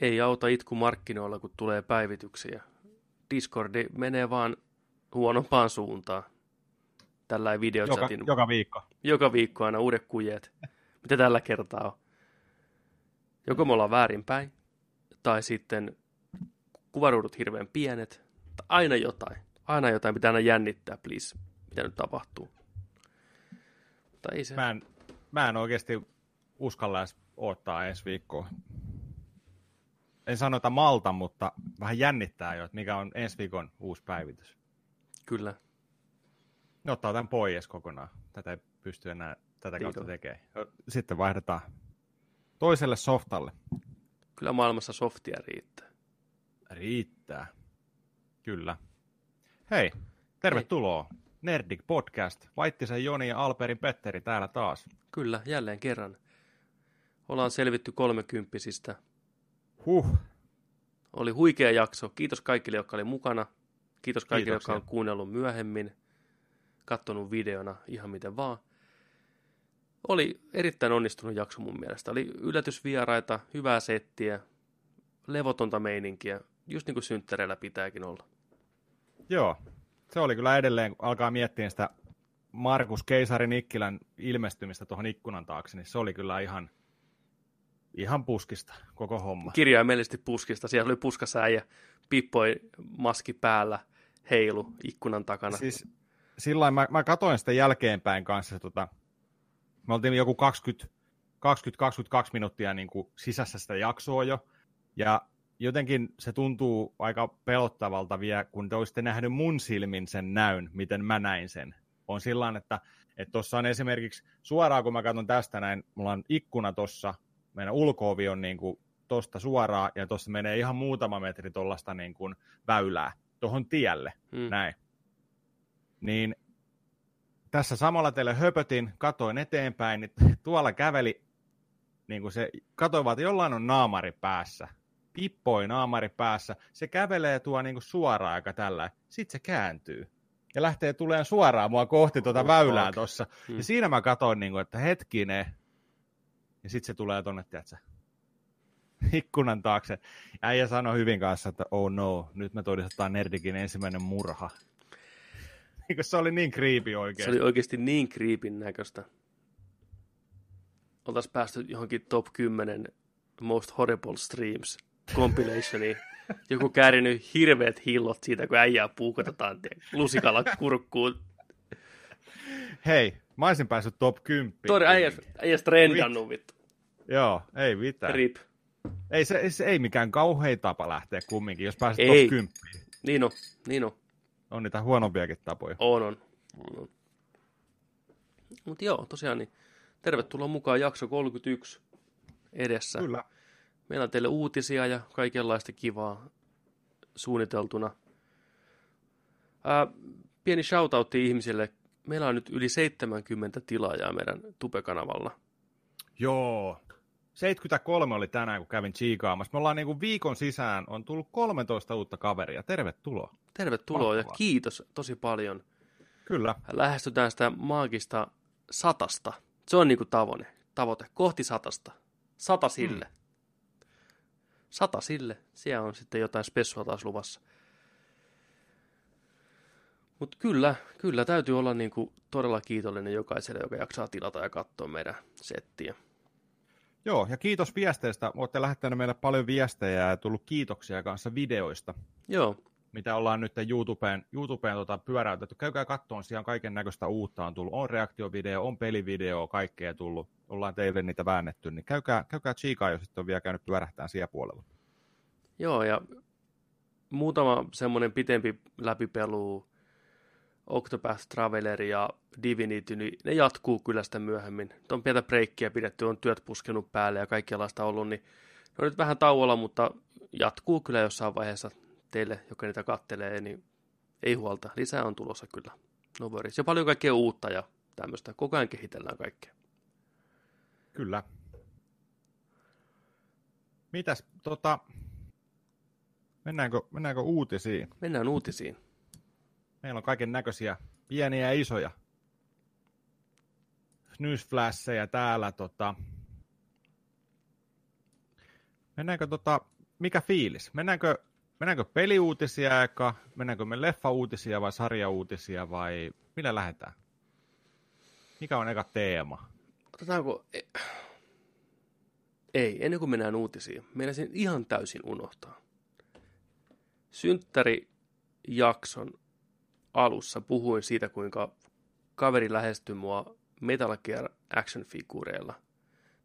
Ei auta itku markkinoilla, kun tulee päivityksiä. Discordi menee vaan huonompaan suuntaan. Tällä videochatin. Joka, joka viikko. Joka viikko aina uudet kujet. Mitä tällä kertaa on? Joko me ollaan väärinpäin, tai sitten kuvaruudut hirveän pienet, tai aina jotain. Aina jotain pitää aina jännittää, please. Mitä nyt tapahtuu? Tai ei se. Mä en, mä en oikeasti uskalla edes odottaa ensi viikkoa. En sano, että malta, mutta vähän jännittää jo, että mikä on ensi viikon uusi päivitys. Kyllä. Ne ottaa tämän pois kokonaan. Tätä ei pysty enää tätä Tiito. kautta tekemään. Sitten vaihdetaan toiselle softalle. Kyllä maailmassa softia riittää. Riittää. Kyllä. Hei, tervetuloa. Hei. Nerdik Podcast. Vaittisen Joni ja Alperin Petteri täällä taas. Kyllä, jälleen kerran. Ollaan selvitty kolmekymppisistä. Huh. Oli huikea jakso. Kiitos kaikille, jotka oli mukana. Kiitos kaikille, Kiitoksia. jotka on kuunnellut myöhemmin. Kattonut videona ihan miten vaan. Oli erittäin onnistunut jakso mun mielestä. Oli yllätysvieraita, hyvää settiä, levotonta meininkiä, just niin kuin synttäreillä pitääkin olla. Joo, se oli kyllä edelleen, kun alkaa miettiä sitä Markus Keisari Nikkilän ilmestymistä tuohon ikkunan taakse, niin se oli kyllä ihan, ihan puskista koko homma. Kirjaimellisesti puskista. Siellä oli puskassa äijä, pippoi maski päällä, heilu ikkunan takana. Siis sillä mä, mä katoin sitä jälkeenpäin kanssa, tota, me oltiin joku 20, 20-22 minuuttia niin kuin sisässä sitä jaksoa jo, ja jotenkin se tuntuu aika pelottavalta vielä, kun te olisitte nähnyt mun silmin sen näyn, miten mä näin sen. On sillä että tuossa on esimerkiksi suoraan, kun mä katson tästä näin, mulla on ikkuna tuossa, meidän ulkoovi on niin kuin tosta suoraan, ja tuossa menee ihan muutama metri tuollaista niin kuin väylää tuohon tielle, hmm. näin. Niin tässä samalla teille höpötin, katoin eteenpäin, niin tuolla käveli, niin kuin se, katoin vaan, että jollain on naamari päässä, pippoi naamari päässä, se kävelee tuo niin kuin suoraan aika tällä, sitten se kääntyy ja lähtee tuleen suoraan mua kohti tuota väylää tuossa. Hmm. Ja siinä mä katsoin, niin kuin, että hetkinen, ja sitten se tulee tonne, tiedätkö, ikkunan taakse. Äijä sanoi hyvin kanssa, että oh no, nyt me todistetaan Nerdikin ensimmäinen murha. se oli niin creepy oikein. Se oli oikeasti niin creepin näköistä. Oltaisiin päästy johonkin top 10 most horrible streams compilationiin. Joku käärinyt hirveät hillot siitä, kun äijää puukotetaan lusikalla kurkkuun. Hei, mä olisin päässyt top 10. Tori äijäs, trendannut vittu. Joo, ei mitään. Rip. Ei, se, se ei mikään kauhean tapa lähteä kumminkin, jos pääset ei. top 10. Niin on, niin on. On niitä huonompiakin tapoja. On, on. on. Mutta joo, tosiaan niin tervetuloa mukaan jakso 31 edessä. Kyllä. Meillä on teille uutisia ja kaikenlaista kivaa suunniteltuna. Ää, pieni shoutoutti ihmisille. Meillä on nyt yli 70 tilaajaa meidän Tupe-kanavalla. Joo. 73 oli tänään, kun kävin chiikaamassa. Me ollaan niin kuin viikon sisään, on tullut 13 uutta kaveria. Tervetuloa. Tervetuloa ja kiitos tosi paljon. Kyllä. Lähestytään sitä maagista satasta. Se on niin kuin tavoite. tavoite. Kohti satasta. Sata sille. Hmm sata sille. Siellä on sitten jotain spessua taas luvassa. Mutta kyllä, kyllä täytyy olla niinku todella kiitollinen jokaiselle, joka jaksaa tilata ja katsoa meidän settiä. Joo, ja kiitos viesteistä. Olette lähettäneet meille paljon viestejä ja tullut kiitoksia kanssa videoista. Joo. Mitä ollaan nyt YouTubeen, YouTubeen tota pyöräytetty. Käykää kattoon, siellä kaiken näköistä uutta on tullut. On reaktiovideo, on pelivideo, kaikkea tullut ollaan teille niitä väännetty, niin käykää, käykää chiikaa, jos sitten on vielä käynyt pyörähtään siellä puolella. Joo, ja muutama semmoinen pitempi läpipelu, Octopath Traveler ja Divinity, niin ne jatkuu kyllä sitä myöhemmin. On pientä breikkiä pidetty, on työt puskenut päälle ja kaikenlaista ollut, niin ne on nyt vähän tauolla, mutta jatkuu kyllä jossain vaiheessa teille, joka niitä kattelee, niin ei huolta. Lisää on tulossa kyllä. No worries. Ja paljon kaikkea uutta ja tämmöistä. Koko ajan kehitellään kaikkea. Kyllä. Mitäs, tota, mennäänkö, mennäänkö uutisiin? Mennään uutisiin. Meillä on kaiken näköisiä pieniä ja isoja newsflasheja täällä. Tota. Mennäänkö tota, mikä fiilis? Mennäänkö, mennäänkö peliuutisia eka, mennäänkö me leffa-uutisia vai sarjauutisia vai millä lähdetään? Mikä on eka teema? Otetaanko... e- Ei, ennen kuin mennään uutisiin. Meidän sen ihan täysin unohtaa. Synttärijakson alussa puhuin siitä, kuinka kaveri lähestyi mua Metal Gear action-figuureilla.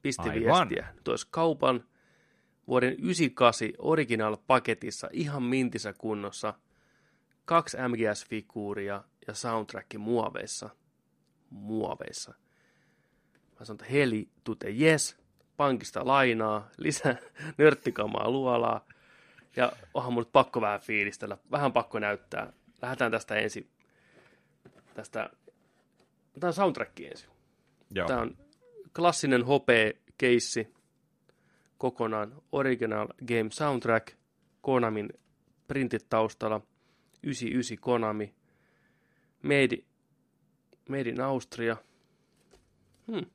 Pisti Aivan. viestiä. Tuossa kaupan vuoden 98 original-paketissa ihan mintissä kunnossa kaksi MGS-figuuria ja soundtrack muoveissa. Muoveissa. Mä sanoin, että heli, tute yes, pankista lainaa, lisää nörttikamaa luolaa. Ja onhan mun pakko vähän fiilistellä, vähän pakko näyttää. Lähdetään tästä ensin, tästä, otetaan soundtrack ensin. Joo. Tämä on klassinen HP-keissi, kokonaan original game soundtrack, Konamin printit taustalla, 99 Konami, made, made in Austria, hmm.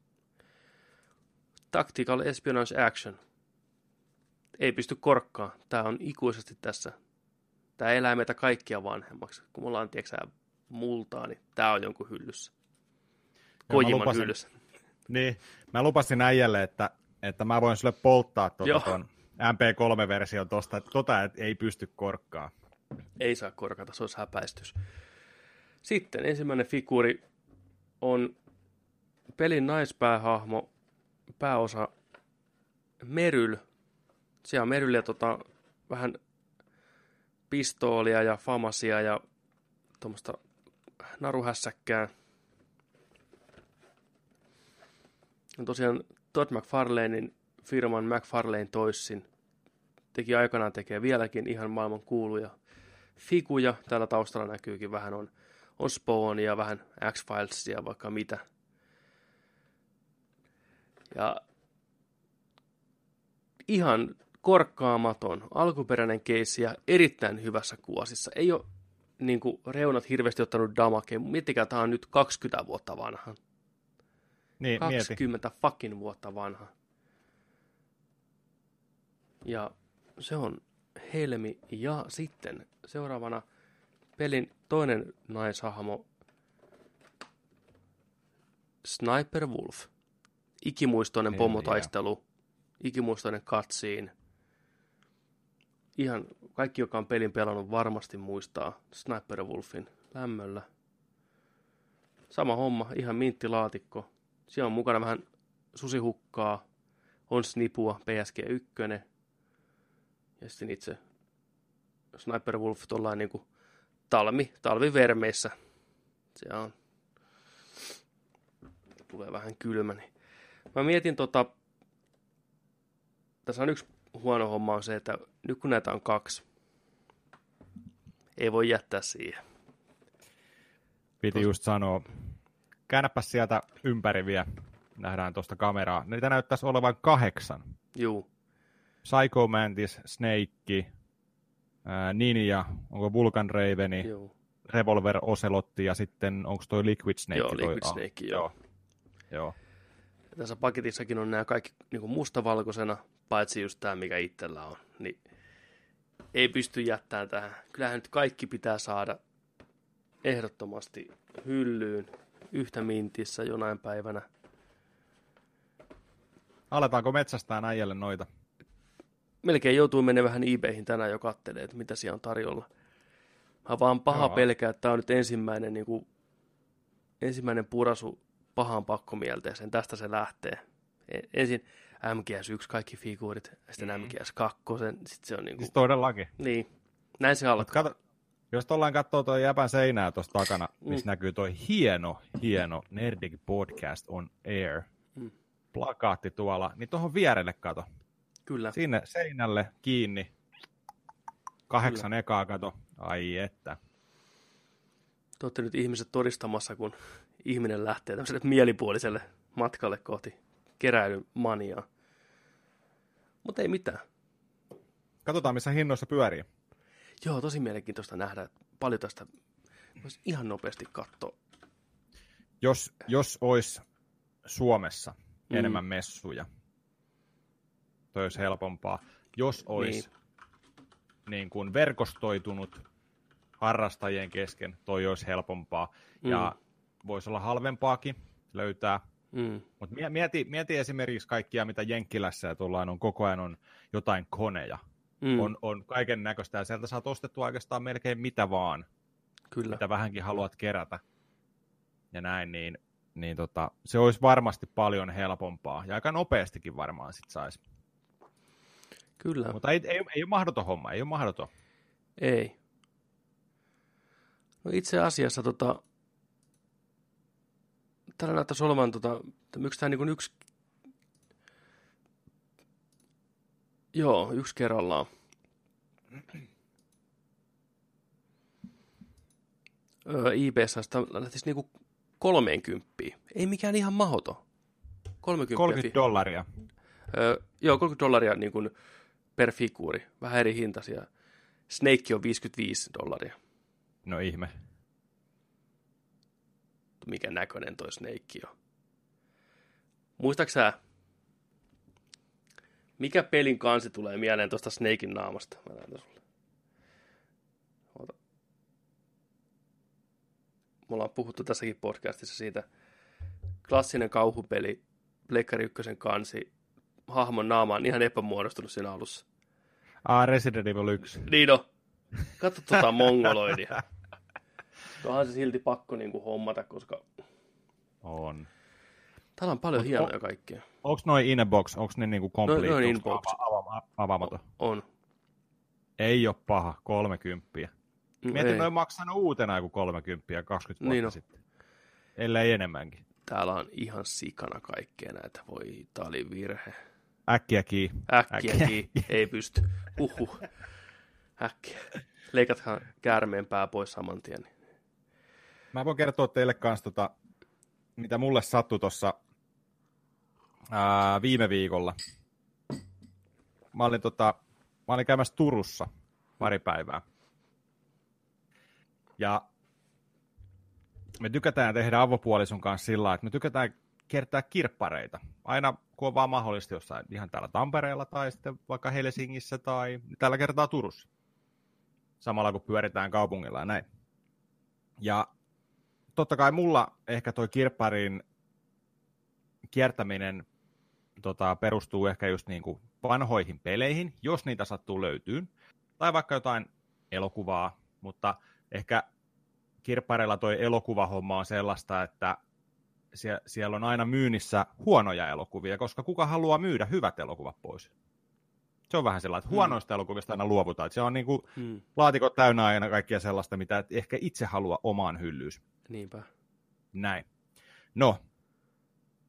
Tactical Espionage Action. Ei pysty korkkaan. Tämä on ikuisesti tässä. Tämä elää meitä kaikkia vanhemmaksi. Kun mulla on, tiedätkö, multaa, niin tämä on jonkun hyllyssä. Kojiman hyllyssä. Niin, mä lupasin äijälle, että, että mä voin sulle polttaa tuota ton MP3-version tosta, että tota et ei pysty korkkaa. Ei saa korkata, se olisi häpäistys. Sitten ensimmäinen figuuri on pelin naispäähahmo, pääosa Meryl. Siellä on Meryl ja tota, vähän pistoolia ja famasia ja tuommoista naruhässäkkää. On tosiaan Todd McFarlanein firman McFarlane Toysin teki aikanaan, tekee vieläkin ihan maailman kuuluja figuja. Täällä taustalla näkyykin vähän on, on Spawnia, vähän X-Filesia, vaikka mitä. Ja ihan korkkaamaton, alkuperäinen keissi ja erittäin hyvässä kuosissa. Ei ole niin kuin, reunat hirveästi ottanut damakea. Miettikää, tämä on nyt 20 vuotta vanha. Niin, mieti. 20 fucking vuotta vanha. Ja se on Helmi. Ja sitten seuraavana pelin toinen naishahmo Sniper Wolf. Ikimuistoinen Hei, pomotaistelu. Ikimuistoinen katsiin. Ihan kaikki, joka on pelin pelannut, varmasti muistaa Sniper Wolfin lämmöllä. Sama homma, ihan minttilaatikko. Siellä on mukana vähän susihukkaa, on snipua, PSG1 ja sitten itse Sniper Wolf tuollain niinku talmi, talvivermeissä. Se on. Tulee vähän kylmä. Niin. Mä mietin tota, tässä on yksi huono homma on se, että nyt kun näitä on kaksi, ei voi jättää siihen. Piti just sanoa. Käännäpä sieltä ympäri vielä. Nähdään tuosta kameraa. Niitä näyttäisi olevan kahdeksan. Juu, Psycho Mantis, Snake, ää, Ninja, onko Vulcan Raveni, juu. Revolver Ocelotti ja sitten onko toi Liquid Snake? Joo, toi, Liquid ah, Snake, joo. joo. Ja tässä paketissakin on nämä kaikki niin kuin mustavalkoisena, paitsi just tämä, mikä itsellä on. Niin ei pysty jättämään tähän. Kyllähän nyt kaikki pitää saada ehdottomasti hyllyyn yhtä mintissä jonain päivänä. Aletaanko metsästään äijälle noita? Melkein joutuu menemään vähän eBayhin tänään jo kattelee, että mitä siellä on tarjolla. Mä vaan paha Joo. pelkää, että tämä on nyt ensimmäinen, niin kuin, ensimmäinen purasu pahaan pakkomielteeseen. Tästä se lähtee. E- Ensin MGS1 kaikki figuurit, ja sitten Mm. MGS2, sitten se on niin kuin, Siis todellakin. niin, näin se alkaa. kato, jos tuollain katsoo tuo jäpän seinää tuossa takana, missä Mm. näkyy toi hieno, hieno Nerdik Podcast on Air Mm. plakaatti tuolla, niin tuohon vierelle kato. Kyllä. Sinne seinälle kiinni. Kahdeksan ekaa kato. Ai että. Te olette nyt ihmiset todistamassa, kun ihminen lähtee tämmöiselle mielipuoliselle matkalle kohti keräilyn maniaa. Mutta ei mitään. Katsotaan, missä hinnoissa pyörii. Joo, tosi mielenkiintoista nähdä, paljon tästä voisi ihan nopeasti katsoa. Jos, jos olisi Suomessa Mm. enemmän messuja, toi olisi helpompaa. Jos olisi Niin. niin kuin verkostoitunut harrastajien kesken, toi olisi helpompaa. Mm. Ja voisi olla halvempaakin löytää. Mm. Mutta mieti, mieti esimerkiksi kaikkia, mitä Jenkkilässä ja tullaan on koko ajan on jotain koneja. Mm. On, on kaiken näköistä ja sieltä saat ostettua oikeastaan melkein mitä vaan, Kyllä. mitä vähänkin haluat kerätä. Ja näin, niin, niin tota, se olisi varmasti paljon helpompaa ja aika nopeastikin varmaan sit saisi. Kyllä. Mutta ei, ei, ei ole mahdoton homma, ei ole mahdoton. Ei. No itse asiassa tota, täällä näyttäisi olevan, tota, yksi tämä niin yksi, joo, yksi kerrallaan. Öö, IBS lähtisi niinku 30. Ei mikään ihan mahoto. 30, 30 dollaria. Öö, joo, 30 dollaria niin kuin per figuuri. Vähän eri hintaisia. Snake on 55 dollaria. No ihme. Mikä näköinen toi Snake on. Muistaaksä sä, mikä pelin kansi tulee mieleen tuosta Snakein naamasta? Mä näytän sulle. Ota. Me ollaan puhuttu tässäkin podcastissa siitä. Klassinen kauhupeli, Pleikkari ykkösen kansi, hahmon naama on ihan epämuodostunut siinä alussa. Ah, Resident Evil 1. Niin on. Katso tuota mongoloidia. Onhan se silti pakko niin kuin hommata, koska... On. Täällä on paljon Mut hienoja on, kaikkea. Onko noin inbox, onko ne niinku complete? No, noin inbox. Ava- avaamaton? On. Ei ole paha, 30. Mm, Mietin, noin maksanut uutena joku 30 20 vuotta niin no. sitten. Ellei enemmänkin. Täällä on ihan sikana kaikkea näitä. Voi, tää oli virhe. Äkkiä kii. Äkkiä, Äkkiä. kii. Ei pysty. Uhu. Äkkiä. Leikathan käärmeen pää pois saman tien. Mä voin kertoa teille kanssa, tota, mitä mulle sattui tuossa viime viikolla. Mä olin, tota, mä olin käymässä Turussa pari päivää. Ja me tykätään tehdä avopuolison kanssa sillä että me tykätään kiertää kirppareita. Aina kun on vaan mahdollista jossain ihan täällä Tampereella tai sitten vaikka Helsingissä tai tällä kertaa Turussa. Samalla kun pyöritään kaupungilla ja näin. Ja totta kai mulla ehkä toi kirpparin kiertäminen tota, perustuu ehkä just niin kuin vanhoihin peleihin, jos niitä sattuu löytyy, tai vaikka jotain elokuvaa, mutta ehkä kirppareilla toi elokuvahomma on sellaista, että sie- siellä on aina myynnissä huonoja elokuvia, koska kuka haluaa myydä hyvät elokuvat pois? Se on vähän sellainen, että hmm. huonoista mm. elokuvista aina luovutaan. Että se on niin kuin mm. laatikot täynnä aina kaikkia sellaista, mitä et ehkä itse halua omaan hyllyys. Niinpä. Näin. No,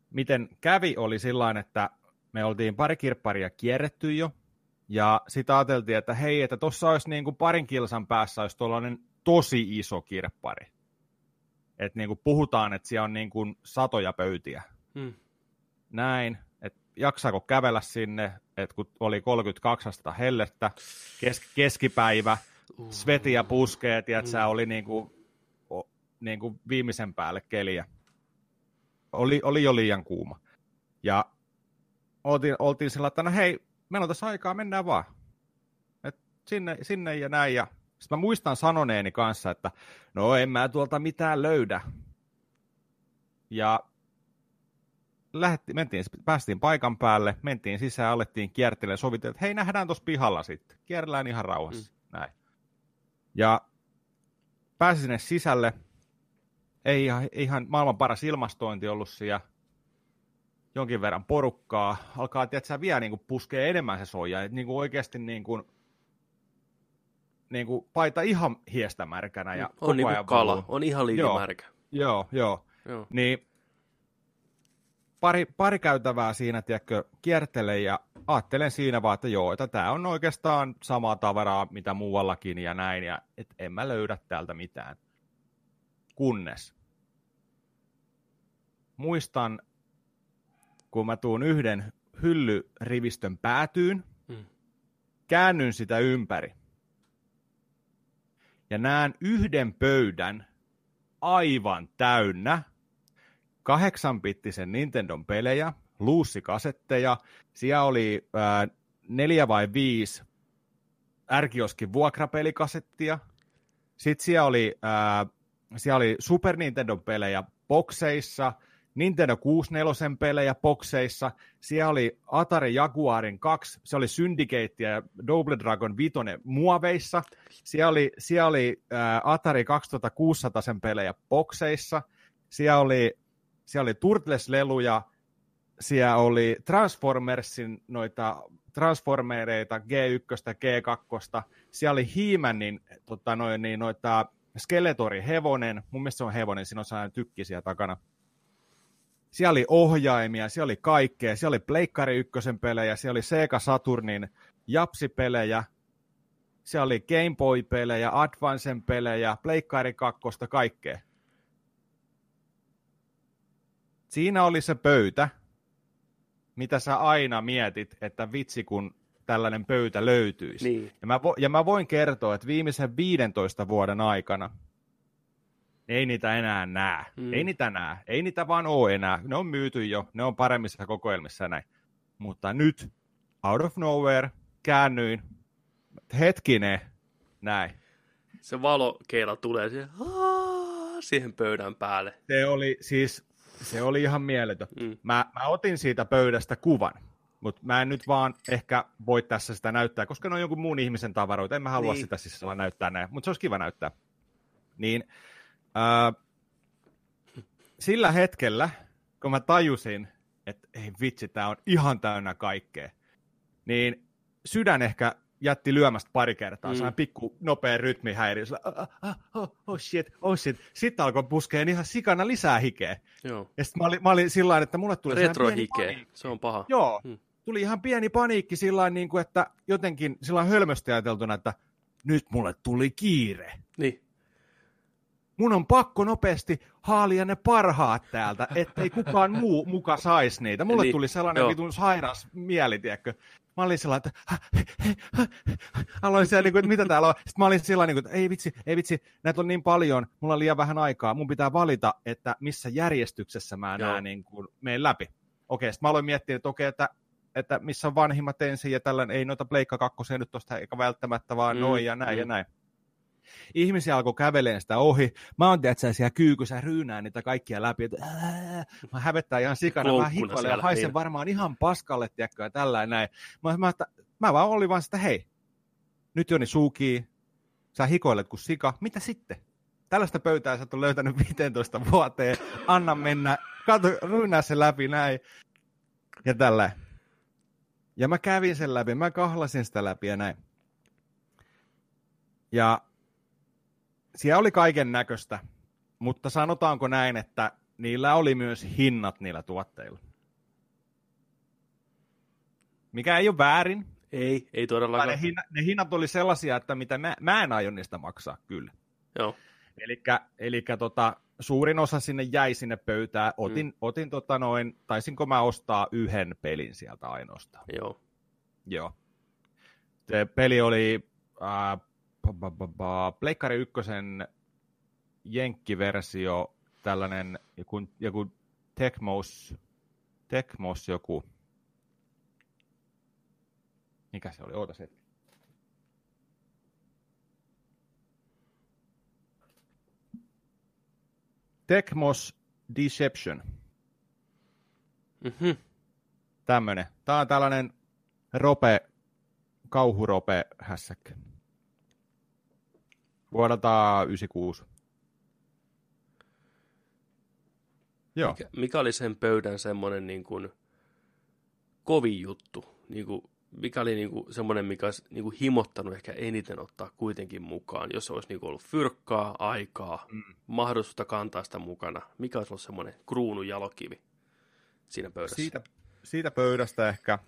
miten kävi oli sillä että me oltiin pari kirpparia kierretty jo, ja sitten ajateltiin, että hei, että tuossa olisi niin kuin parin kilsan päässä olisi tuollainen tosi iso kirppari. Että niin kuin puhutaan, että siellä on niin kuin satoja pöytiä. Hmm. Näin, että jaksaako kävellä sinne, että kun oli 32 astetta hellettä, kes- keskipäivä, sveti ja puskeet, ja että hmm. se oli niin kuin, niin kuin viimeisen päälle keliä. Oli, oli jo liian kuuma. Ja oltiin, oltiin sillä, että no hei, meillä on tässä aikaa, mennään vaan. Et sinne, sinne ja näin, ja sitten mä muistan sanoneeni kanssa, että no en mä tuolta mitään löydä. Ja lähetti, mentiin, päästiin paikan päälle, mentiin sisään, alettiin kiertelemään, sovittiin, että hei, nähdään tuossa pihalla sitten. Kierrellään ihan rauhassa. Mm. Näin. Ja pääsin sinne sisälle. Ei ihan, ihan maailman paras ilmastointi ollut siellä. Jonkin verran porukkaa. Alkaa, tiedätkö, vielä niin kuin puskee enemmän se soija. Että niin kuin oikeasti niin kuin, niin kuin paita ihan hiestämärkänä. Ja on niin kuin kala, valuu. on ihan liian joo, märkä. Joo, joo. joo. Niin pari, pari käytävää siinä, tiedätkö, kiertelen ja ajattelen siinä vaan, että joo, että tämä on oikeastaan samaa tavaraa, mitä muuallakin ja näin, ja et en mä löydä täältä mitään. Kunnes muistan, kun mä tuun yhden hyllyrivistön päätyyn, hmm. käännyn sitä ympäri ja näen yhden pöydän aivan täynnä kahdeksanpittisen Nintendon pelejä, luussikasetteja, siellä oli ää, neljä vai viisi ärkioskin vuokrapelikasettia. Sitten siellä oli, ää, siellä oli Super Nintendo-pelejä bokseissa, Nintendo 64 pelejä bokseissa, siellä oli Atari Jaguarin 2, se oli Syndicate ja Double Dragon 5 muoveissa, siellä oli, siellä oli Atari 2600 pelejä bokseissa, siellä oli, siellä oli Turtles-leluja, siellä oli Transformersin noita Transformereita, G1, G2, siellä oli He-Manin tota, noin, niin, noita Skeletori hevonen, mun mielestä se on hevonen, siinä on sellainen tykki siellä takana. Siellä oli ohjaimia, siellä oli kaikkea, siellä oli Pleikkari ykkösen pelejä, siellä oli Sega Saturnin Japsi-pelejä, siellä oli Game Boy-pelejä, Advancen pelejä, Pleikkari kakkosta, kaikkea. Siinä oli se pöytä, mitä sä aina mietit, että vitsi kun tällainen pöytä löytyisi. Niin. Ja, mä vo, ja mä voin kertoa, että viimeisen 15 vuoden aikana ei niitä enää näe. Mm. Ei niitä näe. Ei niitä vaan ole enää. Ne on myyty jo. Ne on paremmissa kokoelmissa näin. Mutta nyt, out of nowhere, käännyin. Hetkinen, näin. Se valokeila tulee siihen, siihen pöydän päälle. Se oli siis, se oli ihan mieletön. Mm. Mä, mä otin siitä pöydästä kuvan. Mutta mä en nyt vaan ehkä voi tässä sitä näyttää, koska ne on jonkun muun ihmisen tavaroita. En mä halua niin. sitä siis näyttää näin, mutta se olisi kiva näyttää. Niin äh, sillä hetkellä, kun mä tajusin, että ei vitsi, tää on ihan täynnä kaikkea, niin sydän ehkä jätti lyömästä pari kertaa, mm. sellainen pikku nopea rytmihäiriö, ah, ah, oh, oh shit, oh shit. Sitten alkoi puskeen ihan sikana lisää hikeä. Joo. Ja sitten mä olin, mä olin sillä että mulle tuli Retrohike, se on paha. Joo, hmm tuli ihan pieni paniikki sillä niin kuin, että jotenkin sillä hölmösti ajateltuna, että nyt mulle tuli kiire. Niin. Mun on pakko nopeasti haalia ne parhaat täältä, ettei kukaan muu muka saisi niitä. Mulle niin. tuli sellainen vitun sairas mieli, tiedätkö? Mä olin sellainen, että aloin siellä, niin kuin, että mitä täällä on. Sitten mä olin sillä niin kuin, että ei vitsi, ei vitsi, näitä on niin paljon, mulla on liian vähän aikaa. Mun pitää valita, että missä järjestyksessä mä näen niin kuin, meen läpi. Okei, sitten mä aloin miettiä, että okei, että että missä on vanhimmat ensin ja tällainen, ei noita Pleikka kakkosia nyt tuosta eikä välttämättä, vaan mm, noin ja näin mm. ja näin. Ihmisiä alkoi käveleen sitä ohi. Mä oon tiedätkö, siellä kyykyssä ryynään niitä kaikkia läpi. Että, mä hävettää ihan sikana. Mä hikoilen ja haisen niin. varmaan ihan paskalle, tiedätkö, ja tällä näin. Mä, mä, että, mä vaan olin vaan sitä, hei, nyt Joni suukii, sä hikoilet kuin sika, mitä sitten? Tällaista pöytää sä oot löytänyt 15 vuoteen, anna mennä, kato, ryynää se läpi näin. Ja tällä. Ja mä kävin sen läpi, mä kahlasin sitä läpi ja näin. Ja siellä oli kaiken näköistä, mutta sanotaanko näin, että niillä oli myös hinnat niillä tuotteilla. Mikä ei ole väärin. Ei, ei todellakaan. Ne, hinna, ne hinnat oli sellaisia, että mitä mä, mä en aio niistä maksaa, kyllä. Joo. Eli tota, suurin osa sinne jäi sinne pöytään. Otin, mm. otin tota noin, taisinko mä ostaa yhden pelin sieltä ainoastaan. Joo. Joo. Se peli oli äh, Pleikkari ykkösen jenkkiversio, tällainen joku, joku Tecmos, Tecmos joku, mikä se oli, oota se Tecmos Deception. Mm-hmm. Tämmönen. Tämä on tällainen rope, kauhurope hässäkkä. Vuodelta 96. Joo. Mikä, mikä oli sen pöydän semmoinen niin kuin kovin juttu? Niin kuin, mikä oli niin kuin semmoinen, mikä olisi niin kuin himottanut ehkä eniten ottaa kuitenkin mukaan, jos olisi niin kuin ollut fyrkkaa, aikaa, mm. mahdollisuutta kantaa sitä mukana. Mikä olisi ollut semmoinen kruunun jalokivi siinä pöydässä? Siitä, siitä pöydästä ehkä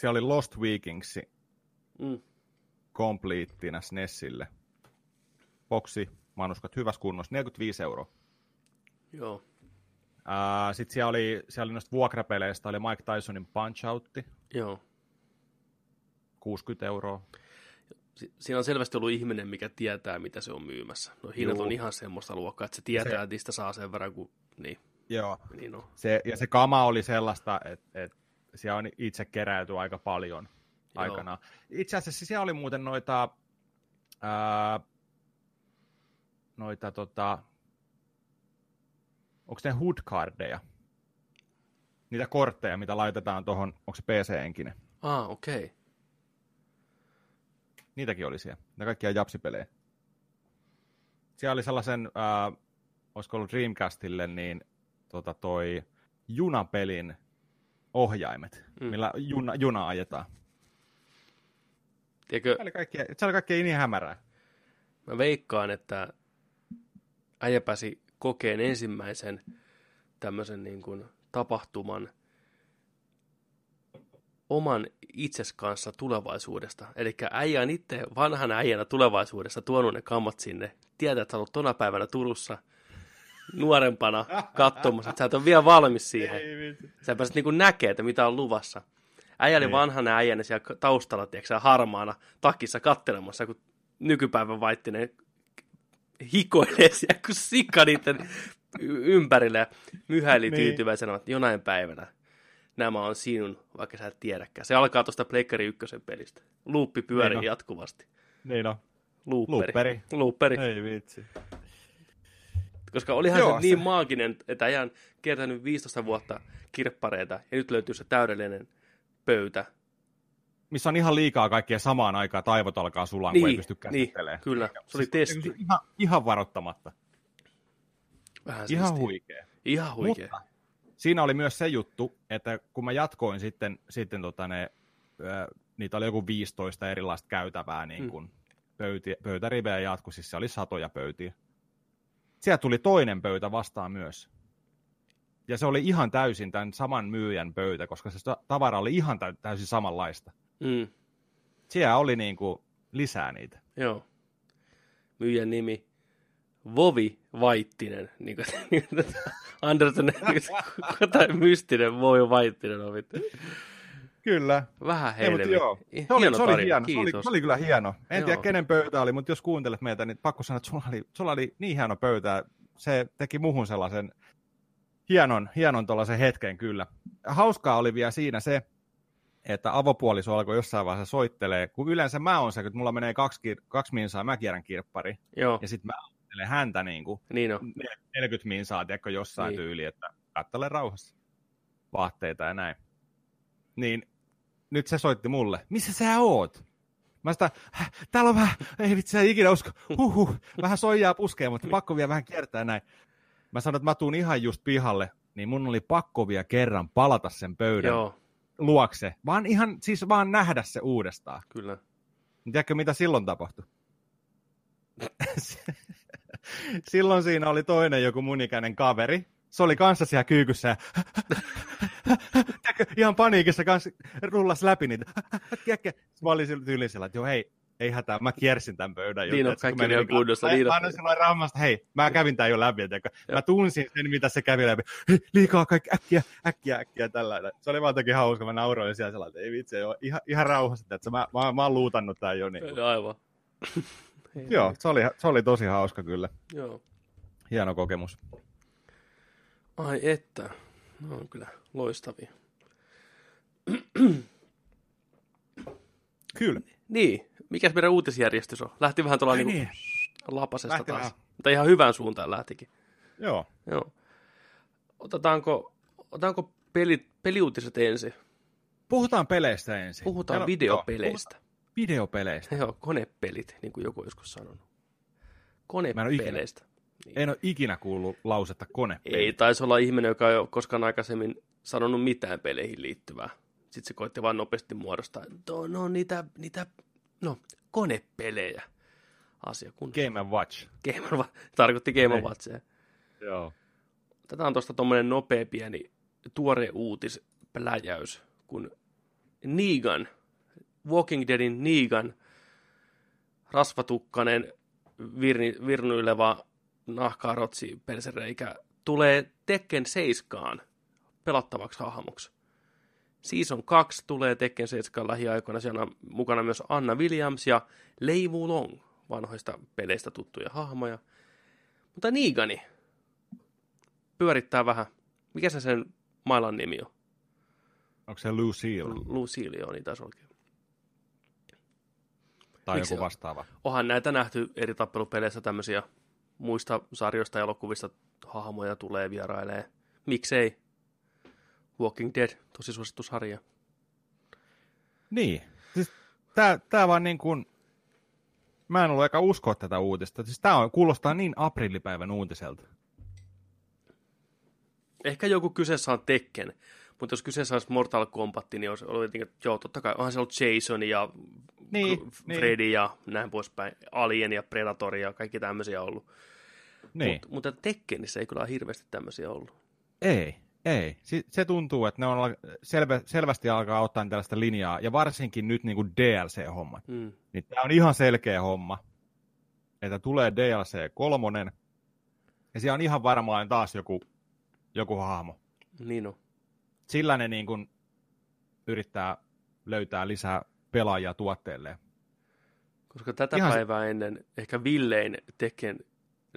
siellä oli Lost Vikings mm. kompleettina SNESille. Boksi, manuskat hyvässä kunnossa, 45 euroa. Joo. Uh, Sitten siellä oli, siellä oli noista vuokrapeleistä, oli Mike Tysonin Punch-Outti. Joo. 60 euroa. Si- siinä on selvästi ollut ihminen, mikä tietää, mitä se on myymässä. No hinnat Juu. on ihan semmoista luokkaa, että se tietää, se... että niistä saa sen verran, kuin... Niin. Joo. Niin on. Se, ja se kama oli sellaista, että, että siellä on itse keräyty aika paljon. aikanaan. Itse asiassa siellä oli muuten noita, ää, noita tota, onko ne hoodcardeja? Niitä kortteja, mitä laitetaan tuohon, onko se PC-enkinen? Ah, okei. Okay. Niitäkin oli siellä. Ne kaikkia japsipelejä. Siellä oli sellaisen, äh, olisiko ollut Dreamcastille, niin tota toi junapelin ohjaimet, mm. millä juna, juna ajetaan. Tiedätkö, Se oli kaikkea, se oli kaikkea niin hämärää. mä veikkaan, että äijä pääsi kokeen ensimmäisen tämmöisen niin kuin tapahtuman oman itses kanssa tulevaisuudesta. Eli äijä on itse vanhana äijänä tulevaisuudessa tuonut ne kammat sinne. Tietää, että sä olet tona päivänä Turussa nuorempana katsomassa, että sä et ole vielä valmis siihen. Sä pääset niin näkemään, että mitä on luvassa. Äijä oli Niin. vanhana äijänä siellä taustalla, tiedätkö, harmaana takissa kattelemassa, kun nykypäivän vaittinen hikoilee siellä kuin sika niiden ympärillä ja myhäili Niin. tyytyväisenä, että jonain päivänä nämä on sinun, vaikka sä et tiedäkään. Se alkaa tuosta Pleikkari ykkösen pelistä. Luuppi pyörii Niin jatkuvasti. Niin on. Looperi. Looperi. Looperi. Ei vitsi. Koska olihan Joo, se niin se- maaginen, että on kiertänyt 15 vuotta kirppareita ja nyt löytyy se täydellinen pöytä. Missä on ihan liikaa kaikkea samaan aikaan, taivot alkaa sulaa, kun ei pysty niin, käsittelemään. kyllä. Se oli Siis testi. Ihan, ihan varoittamatta. Vähän Ihan huikea. Ihan huikea. Mutta siinä oli myös se juttu, että kun mä jatkoin sitten, sitten tota ne, niitä oli joku 15 erilaista käytävää niin kuin mm. pöyti, pöytärivejä jatku, siis se oli satoja pöytiä. Sieltä tuli toinen pöytä vastaan myös. Ja se oli ihan täysin tämän saman myyjän pöytä, koska se ta- tavara oli ihan tä- täysin samanlaista. Mm, Siellä oli niin kuin lisää niitä. joo. Myyjän nimi Vovi Vaittinen. Niin kuin, niin kuin Andersen, tai mystinen Vovi Vaittinen on vittu. Kyllä. Vähän Ei, mutta helmi. joo. Se oli, hieno se oli hieno. Se oli, se oli kyllä hieno. En Joo. tiedä, kenen pöytä oli, mutta jos kuuntelet meitä, niin pakko sanoa, että sulla oli, sulla oli niin hieno pöytä. Se teki muhun sellaisen hienon, hienon tuollaisen hetken kyllä. Hauskaa oli vielä siinä se, että avopuoliso alkoi jossain vaiheessa soittelee, kun yleensä mä oon se, kun mulla menee kaksi, kir- kaksi minsaa, mä kierrän kirppari, Joo, ja sitten mä ajattelen häntä niin kuin niin on. 40 minsaa, tiedätkö, jossain Niin. tyyli, että kattele rauhassa vaatteita ja näin. Niin nyt se soitti mulle, missä sä oot? Mä sitä, "Häh, täällä on vähän, ei vitsi, sä ikinä usko, huhhuh, vähän soijaa puskee, mutta pakko vielä vähän kiertää näin. Mä sanoin, että mä tuun ihan just pihalle, niin mun oli pakko vielä kerran palata sen pöydän Joo, luokse, vaan ihan, siis vaan nähdä se uudestaan. kyllä. Tiedätkö, mitä silloin tapahtui? silloin siinä oli toinen joku mun ikäinen kaveri. Se oli kanssa siellä kyykyssä ja Tiedätkö, ihan paniikissa kanssa rullas läpi niitä. Mä olin sillä tyylisellä, että joo hei, ei hätää, mä kiersin tämän pöydän. Niin on, kun kaikki meni on niin- kunnossa, Mä, niin mä annoin silloin rammasta, hei, mä kävin tän jo läpi. Joo. Mä tunsin sen, mitä se kävi läpi. Liikaa kaikki, äkkiä, äkkiä, äkkiä, tällä. Se oli vaan toki hauska, mä nauroin siellä sellainen, että ei vitsi, joo, ihan, ihan rauhassa, että mä, mä, mä oon luutannut tän jo. Niin. Aivan. Joo, se oli, se oli tosi hauska kyllä. Joo. Hieno kokemus. Ai että. No on kyllä loistavia. Kyllä. Niin, mikäs meidän uutisjärjestys on? Lähti vähän tuolla niinku niin. lapasesta Lähti taas. vähän. Mutta ihan hyvään suuntaan lähtikin. Joo. Joo. Otetaanko, otetaanko pelit, peliuutiset ensin? Puhutaan peleistä ensin. Puhutaan Meillä videopeleistä. Joo, puhutaan videopeleistä. Joo, konepelit, niin kuin joku joskus sanonut. Konepeleistä. En ole ikinä kuullut lausetta konepeli. Ei taisi olla ihminen, joka ei ole koskaan aikaisemmin sanonut mitään peleihin liittyvää. Sitten se koitti vaan nopeasti muodostaa, no, no niitä, niitä, no, konepelejä. Asia kun Game Watch. Game of, tarkoitti Game of Niin. Watchia. Joo. Tätä on tuosta tuommoinen nopea pieni tuore uutispläjäys, kun Negan, Walking Deadin Negan, rasvatukkanen, virni, virnuileva nahkarotsi persereikä, tulee Tekken 7 pelattavaksi hahmoksi. Season 2 tulee Tekken 7 lähiaikoina. Siellä on mukana myös Anna Williams ja Lei Wulong, vanhoista peleistä tuttuja hahmoja. Mutta Negani pyörittää vähän. Mikä se sen mailan nimi on? Onko se Lucille? Lucille on, niin taisi oikein. tai Miksi joku on? vastaava. Onhan näitä nähty eri tappelupeleissä tämmöisiä muista sarjoista ja elokuvista hahmoja tulee vierailee. Miksei? Walking Dead, tosi suosittu sarja. Niin. Siis tää, tää vaan niin kuin, mä en ollut aika uskoa tätä uutista. Siis tää on, kuulostaa niin aprillipäivän uutiselta. Ehkä joku kyseessä on Tekken, mutta jos kyseessä olisi Mortal Kombat, niin olisi ollut jotenkin, että joo, totta kai, onhan se ollut Jason ja Niin, niin. Freddy ja näin poispäin, Alien ja Predator ja kaikki tämmöisiä ollut. Niin. Mut, mutta Tekkenissä ei kyllä hirveästi tämmöisiä ollut. Ei, ei. Se tuntuu, että ne on selvä, selvästi alkaa ottaa tällaista linjaa, ja varsinkin nyt niin kuin DLC-hommat. Mm. Niin tämä on ihan selkeä homma, että tulee DLC kolmonen, ja siellä on ihan varmaan taas joku, joku hahmo. Niin on. Sillä ne niin kuin yrittää löytää lisää pelaajia tuotteelleen. Koska tätä Ihan Ihan se- päivää ennen ehkä Villein Tekken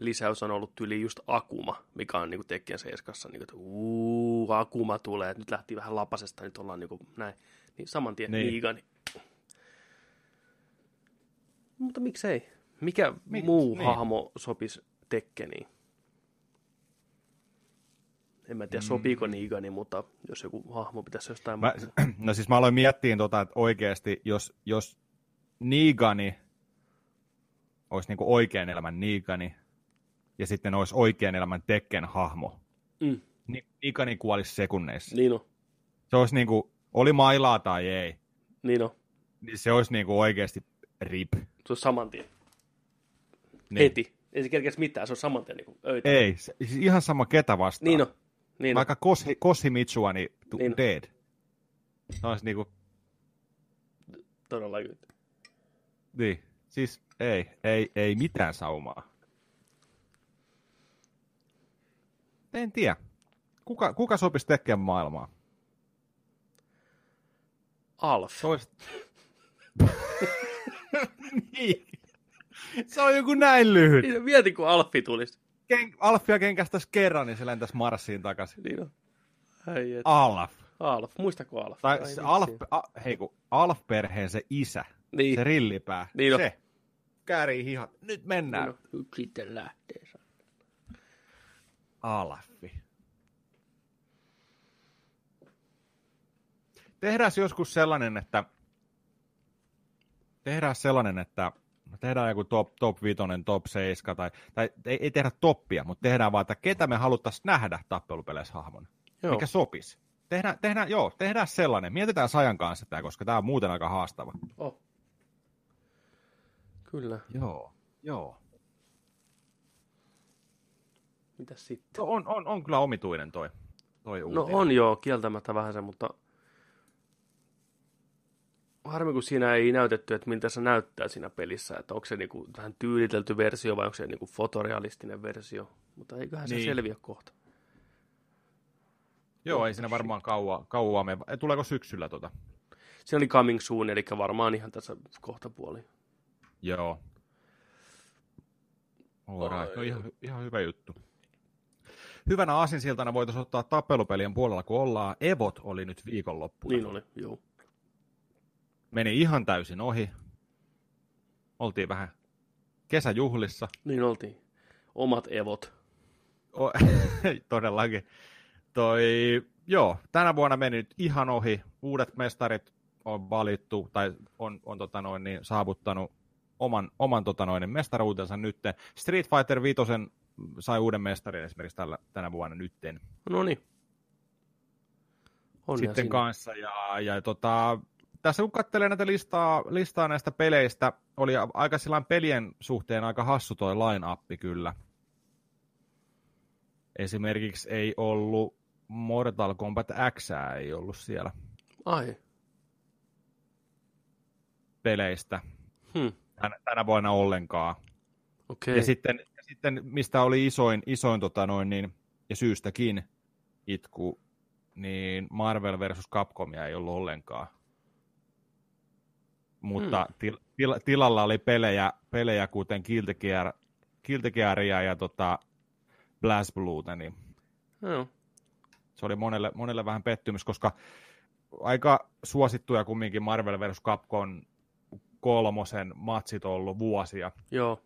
lisäys on ollut yli just Akuma, mikä on niinku Tekken 7, niinku, että uuu, Akuma tulee, että nyt lähti vähän lapasesta, nyt ollaan niinku näin. Niin saman tien Niin. Niigani. Mutta miksei? Mikä Mik- muu niin. hahmo sopisi Tekkeniin? En mä tiedä, Mm. sopiiko Niigani, mutta jos joku hahmo pitäisi jostain... Mä, no siis mä aloin miettiä, tota, että oikeasti, jos, jos Niigani olisi niinku oikean elämän Niigani, ja sitten olisi oikean elämän Tekken hahmo, Mm, niin Niigani kuolisi sekunneissa. niin on, Se olisi niinku, oli mailaa tai ei, niin on. niin se olisi niinku oikeasti rip. Se on saman tien. Niin. Heti. Ei se kerkeisi mitään, se on saman tien niin öitä. Ei, se, siis ihan sama ketä vastaan. Niin on. Niin. Vaikka Koshi, Koshimitsua, niin, tu, Niin dead. Se olisi niinku, Todellakin. niin, siis ei, ei, ei mitään saumaa. En tiedä. Kuka, kuka sopisi tekemään maailmaa? Alf. Toist... niin. Se on joku näin lyhyt. Niin, mieti, kun Alfi tulisi. Ken... Alfia kenkästäisi kerran, niin se lentäisi Marsiin takaisin. Niin on. Ai, et. Alf. Alf. Muistako Alf? Tai Ai, se. Alf, a, hei kun Alf-perheen se isä, Niin. se rillipää, Niin on. se käärii hihat. Nyt mennään. Niin on. Nyt sitten lähtee. Alfi. Tehdään joskus sellainen, että tehdään sellainen, että tehdään joku top, top 5, top 7, tai, tai ei, ei tehdä toppia, mutta tehdään vaan, että ketä me haluttaisiin nähdä tappelupeleissä hahmona. Joo. Mikä sopisi. Tehdään, tehdään, joo, tehdään sellainen. Mietitään Sajan kanssa tämä, koska tämä on muuten aika haastava. Oh. Kyllä. Joo, joo. Mitäs sitten? On, on, on kyllä omituinen toi, toi No uutinen. on joo, kieltämättä vähän se, mutta harmi kun siinä ei näytetty, että miltä se näyttää siinä pelissä, että onko se niinku vähän tyylitelty versio vai onko se niinku fotorealistinen versio, mutta eiköhän se Niin. selviä kohta. Joo, ei siinä varmaan kauaa, kauaa mene. Tuleeko syksyllä tota? Se oli coming soon, eli varmaan ihan tässä kohta puoli. Joo. Alright. No ihan, ihan hyvä juttu. Hyvänä aasinsiltana voitaisiin ottaa tappelupelien puolella, kun ollaan. Evot oli nyt viikonloppuna. Niin oli, joo. Meni ihan täysin ohi. Oltiin vähän kesäjuhlissa. Niin oltiin. Omat evot. O- Todellakin. Toi, joo, tänä vuonna meni nyt ihan ohi. Uudet mestarit on valittu tai on, on tota noin, niin, saavuttanut oman, oman tota noin, mestaruutensa nyt. Street Fighter 5 sai uuden mestarin esimerkiksi tällä, tänä vuonna nytten. No niin. Sitten sinne. kanssa. Ja, ja tota, tässä kun katselee näitä listaa, listaa näistä peleistä, oli aika sillain pelien suhteen aika hassu toi line-appi kyllä. Esimerkiksi ei ollut Mortal Kombat X ei ollut siellä Ai. peleistä Hmm. tänä, tänä vuonna ollenkaan. Okei. Ja sitten, sitten, mistä oli isoin, isoin tota noin, niin, ja syystäkin itku, niin Marvel versus Capcomia ei ollut ollenkaan. Mutta Hmm. til, til, tilalla oli pelejä, pelejä kuten Guilty Gear, Guilty Gearia ja tota Blast Blueta, niin Joo. se oli monelle, monelle vähän pettymys, koska aika suosittuja kumminkin Marvel vs. Capcom kolmosen matsit ollut vuosia. Joo.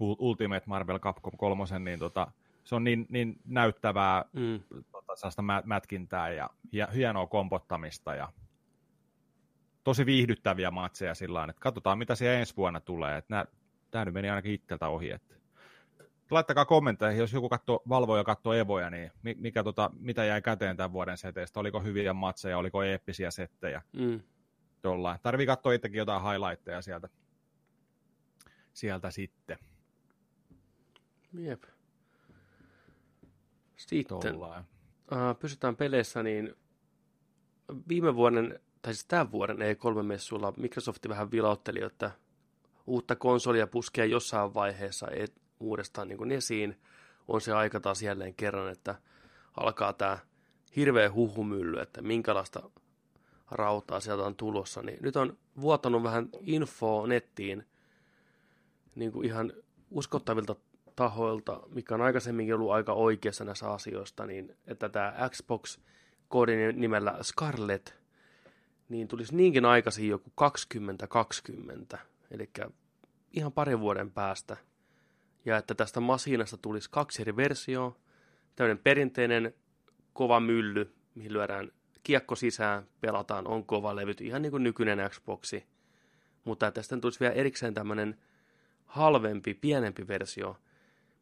Ultimate Marvel Capcom kolmosen, niin tota, se on niin, niin näyttävää Mm. tota, sellaista mä- mätkintää ja hie- hienoa kompottamista ja tosi viihdyttäviä matseja sillä että katsotaan mitä siellä ensi vuonna tulee. Tämä nyt meni ainakin itseltä ohi. Että. Laittakaa kommentteihin, jos joku katsoo, valvoo ja katsoo Evoja, niin mi- mikä, tota, mitä jäi käteen tämän vuoden seteistä? Oliko hyviä matseja, oliko eeppisiä settejä? Mm. Jollain. Tarvii katsoa itsekin jotain highlightteja sieltä, sieltä sitten. Jep. Sitten, Tollain. uh, pysytään peleissä, niin viime vuoden, tai siis tämän vuoden E3-messuilla Microsoft vähän vilautteli, että uutta konsolia puskee jossain vaiheessa et, uudestaan niin kuin esiin. On se aika taas jälleen kerran, että alkaa tämä hirveä huhumylly, että minkälaista rautaa sieltä on tulossa. Niin nyt on vuotanut vähän infoa nettiin niin kuin ihan uskottavilta tahoilta, mikä on aikaisemminkin ollut aika oikeassa näissä asioista, niin että tämä Xbox-koodin nimellä Scarlet, niin tulisi niinkin aikaisin joku 2020, eli ihan parin vuoden päästä. Ja että tästä masiinasta tulisi kaksi eri versioa, tämmöinen perinteinen kova mylly, mihin lyödään kiekko sisään, pelataan, on kova levyt, ihan niin kuin nykyinen Xboxi. Mutta sitten tulisi vielä erikseen tämmöinen halvempi, pienempi versio,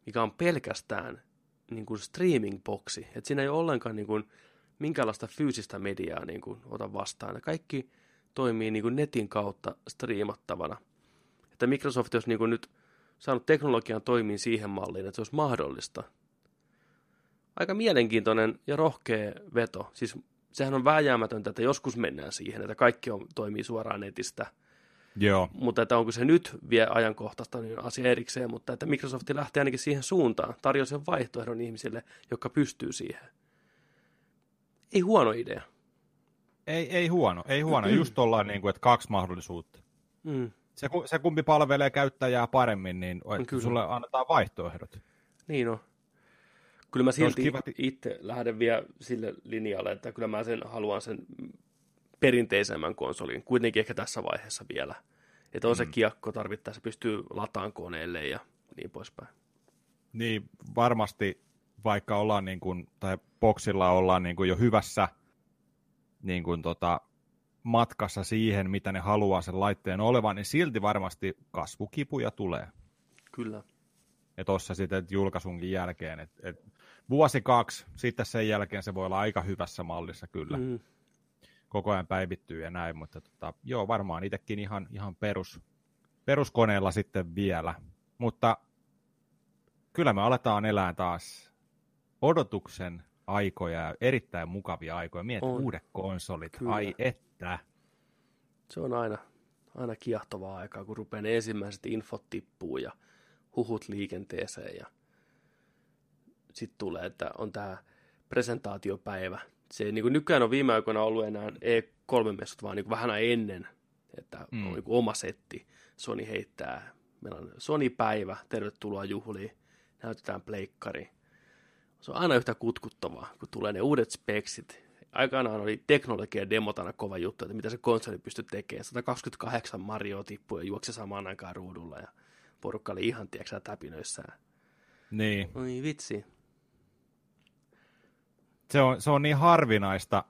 mikä on pelkästään niin kuin streaming-boksi. Että siinä ei ole ollenkaan niin kuin minkäänlaista fyysistä mediaa niin kuin ota vastaan. Ja kaikki toimii niin kuin netin kautta striimattavana. Että Microsoft olisi niin kuin nyt saanut teknologian toimiin siihen malliin, että se olisi mahdollista. Aika mielenkiintoinen ja rohkea veto. Siis sehän on vääjäämätöntä, että joskus mennään siihen, että kaikki on, toimii suoraan netistä – Joo, mutta että onko se nyt vie ajankohtaista, niin asia erikseen, mutta että Microsoft lähtee ainakin siihen suuntaan, tarjoaa sen vaihtoehdon ihmisille, jotka pystyy siihen. Ei huono idea. ei, ei huono, ei huono. Just ollaan niin kuin, että kaksi mahdollisuutta. Mm. Se, se kumpi palvelee käyttäjää paremmin, niin Kyllä. kyllä. sulle annetaan vaihtoehdot. Niin on. Kyllä mä silti kiva itse lähden vielä sille linjalle, että kyllä mä sen haluan sen perinteisemmän konsolin, kuitenkin ehkä tässä vaiheessa vielä. Että on se Mm. kiekko tarvittaessa, pystyy lataan koneelle ja niin poispäin. Niin varmasti, vaikka ollaan niin kuin, tai boksilla ollaan niin kuin jo hyvässä niin kuin tota, matkassa siihen, mitä ne haluaa sen laitteen olevan, niin silti varmasti kasvukipuja tulee. Kyllä. Ja tuossa sitten julkaisunkin jälkeen, et, et vuosi kaksi, sitten sen jälkeen se voi olla aika hyvässä mallissa kyllä. Mm. Koko ajan päivittyy ja näin, mutta tota, joo, varmaan itsekin ihan, ihan perus, peruskoneella sitten vielä. Mutta kyllä me aletaan elää taas odotuksen aikoja ja erittäin mukavia aikoja. Mietin On. uudet konsolit, Kyllä. ai että. Se on aina, aina kiehtovaa aikaa, kun rupeaa ne ensimmäiset infot tippuu ja huhut liikenteeseen ja sitten tulee, että on tämä presentaatiopäivä. Se niin kuin nykyään on viime aikoina ollut enää E3-messut, vaan niin vähän ennen, että mm. On niin kuin oma setti. Sony heittää, meillä on Sony-päivä, tervetuloa juhliin, näytetään pleikkari. Se on aina yhtä kutkuttavaa, kun tulee ne uudet speksit. Aikanaan oli teknologia demot aina kova juttu, että mitä se konsoli pystyi tekemään. 128 Mario tippui ja juoksi samaan aikaan ruudulla ja porukka oli ihan, tiedätkö täpinöissään. Niin, Oi vitsi. Se on, se on niin harvinaista,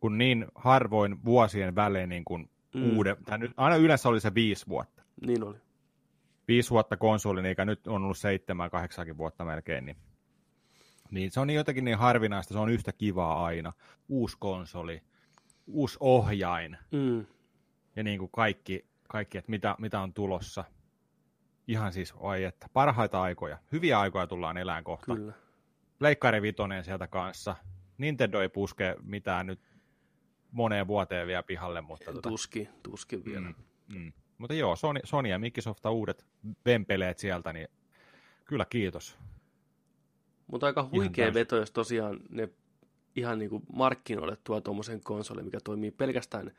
kun niin harvoin vuosien välein niin kuin Mm. uuden, tai nyt, aina yleensä oli se viisi vuotta. Niin oli. Viisi vuotta konsolin, eikä nyt on ollut seitsemän, kahdeksankin vuotta melkein, niin, niin se on niin jotenkin niin harvinaista, se on yhtä kivaa aina. Uusi konsoli, uusi ohjain Mm. ja niin kuin kaikki, kaikki että mitä, mitä on tulossa. Ihan siis, oi että, parhaita aikoja. Hyviä aikoja tullaan elään kohta. Kyllä. Pleikkari Vitonen sieltä kanssa. Nintendo ei puske mitään nyt moneen vuoteen vielä pihalle, mutta, tota, Tuski, tuskin vielä. mm, mm. mutta joo, Sony, Sony ja Microsofta uudet vempeleet sieltä, niin kyllä kiitos. Mutta aika huikea täysin. veto, jos tosiaan ne ihan niin kuin markkinoille tuo tuommoisen konsolin, mikä toimii pelkästään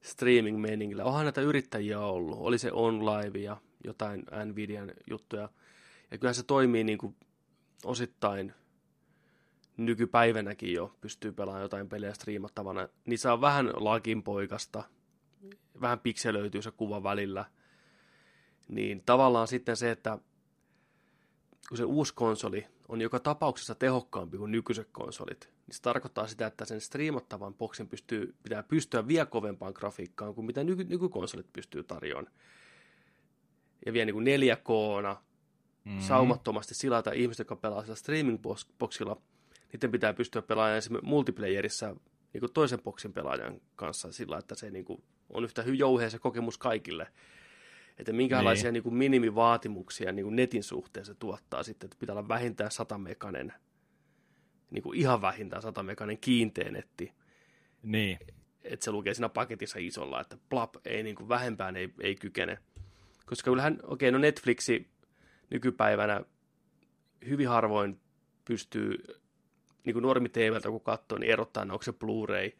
streaming-meningillä. Onhan näitä yrittäjiä ollut. Oli se OnLive ja jotain Nvidian juttuja. Ja kyllä se toimii niin kuin osittain nykypäivänäkin jo pystyy pelaamaan jotain pelejä striimattavana. Niissä on vähän lagin poikasta, vähän pikselöityy se kuva välillä. Niin tavallaan sitten se, että kun se uusi konsoli on joka tapauksessa tehokkaampi kuin nykyiset konsolit, niin se tarkoittaa sitä, että sen striimattavan boksin pystyy, pitää pystyä vielä kovempaan grafiikkaan kuin mitä nyky, nykykonsolit pystyy tarjoamaan. Ja vielä niin kuin 4K-na, mm-hmm. saumattomasti että ihmiset, jotka pelaa sillä streaming-boksilla, niiden pitää pystyä pelaamaan esimerkiksi multiplayerissa niin kuin toisen boksin pelaajan kanssa sillä, että se niin kuin on yhtä jouhea se kokemus kaikille. Että minkälaisia niin. Niin kuin minimivaatimuksia niin kuin netin suhteen se tuottaa sitten, että pitää olla vähintään satamekanen, niin kuin ihan vähintään satamekanen kiinteä netti. Niin. Että se lukee siinä paketissa isolla, että plap, ei niin kuin vähempään ei, ei kykene. Koska kyllähän, okei, okay, no Netflixi nykypäivänä hyvin harvoin pystyy niin kuin normi TVltä kun katsoo, niin erottaa, onko se Blu-ray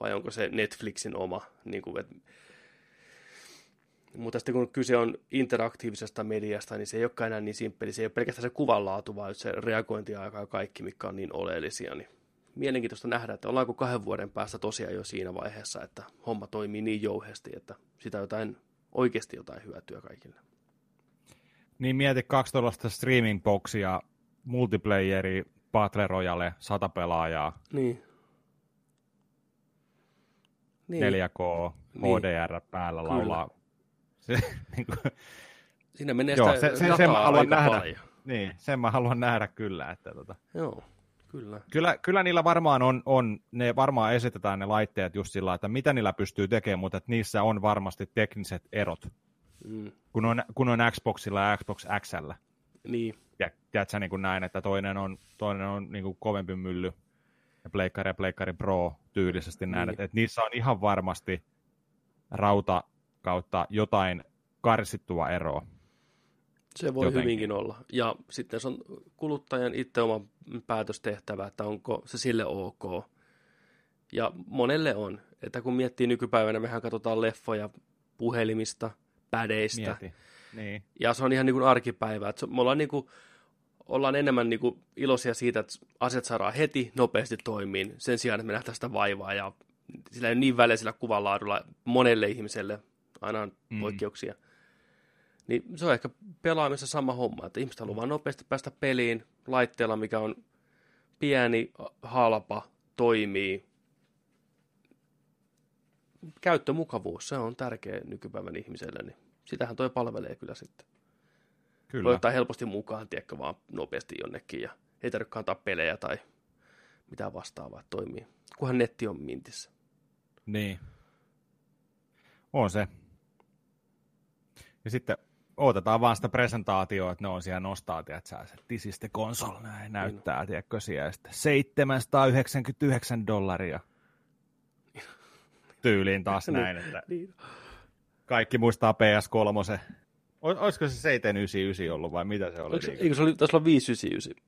vai onko se Netflixin oma. Niin kuin, että mutta sitten kun kyse on interaktiivisesta mediasta, niin se ei olekaan enää niin simppeli. Se ei ole pelkästään se kuvanlaatu, vaan se reagointiaika ja kaikki, mikä on niin oleellisia. Niin mielenkiintoista nähdä, että ollaanko kahden vuoden päästä tosiaan jo siinä vaiheessa, että homma toimii niin jouheasti, että sitä jotain, oikeasti jotain hyötyä kaikille. Niin mieti kaksi tuollaista streaming-boksia, multiplayeri, Battle Royale, sata pelaajaa. Niin. niin. 4K, niin. HDR päällä Kyllä. laulaa. Se, niin kuin... Siinä menee Joo, sitä se, se, sen mä haluan nähdä. Paljon. Niin, sen mä haluan nähdä kyllä. Että tota... Joo, kyllä. kyllä. Kyllä niillä varmaan on, on, ne varmaan esitetään ne laitteet just sillä että mitä niillä pystyy tekemään, mutta että niissä on varmasti tekniset erot, mm. kun, on, kun on Xboxilla ja Xbox Xllä. Niin. Ja tiedätkö niin kuin näin, että toinen on, toinen on niin kuin kovempi mylly ja Pleikkari ja Pleikkari Pro tyylisesti niin. näin, että, että niissä on ihan varmasti rauta kautta jotain karsittua eroa. Se voi Jotenkin. hyvinkin olla. Ja sitten se on kuluttajan itse oma päätöstehtävä, että onko se sille ok. Ja monelle on. Että kun miettii nykypäivänä, mehän katsotaan leffoja puhelimista, pädeistä. Mieti. Niin. Ja se on ihan niin kuin arkipäivä. Että me ollaan, niin kuin, ollaan enemmän niin kuin iloisia siitä, että asiat saadaan heti nopeasti toimiin, sen sijaan, että me nähdään sitä vaivaa. Ja sillä ei ole niin väliä sillä kuvanlaadulla monelle ihmiselle, aina on mm. poikkeuksia. Niin se on ehkä pelaamissa sama homma, että ihmiset haluaa nopeasti päästä peliin laitteella, mikä on pieni, halpa, toimii. Käyttömukavuus, se on tärkeä nykypäivän ihmiselle, niin sitähän toi palvelee kyllä sitten. Kyllä. Voi ottaa helposti mukaan, tiedätkö, vaan nopeasti jonnekin ja ei tarvitse kantaa pelejä tai mitä vastaavaa toimii, kunhan netti on mintissä. Niin. On se. Ja sitten odotetaan vaan sitä presentaatioa, että ne on siellä nostaa, tiedätkö, se this is the console, näin näyttää, tiedätkö, siellä, sitten 799 dollaria tyyliin taas niin. näin, että niin. kaikki muistaa PS3. Olisiko se 799 ollut vai mitä se oli? Oliko, eikö se oli, taisi olla 599?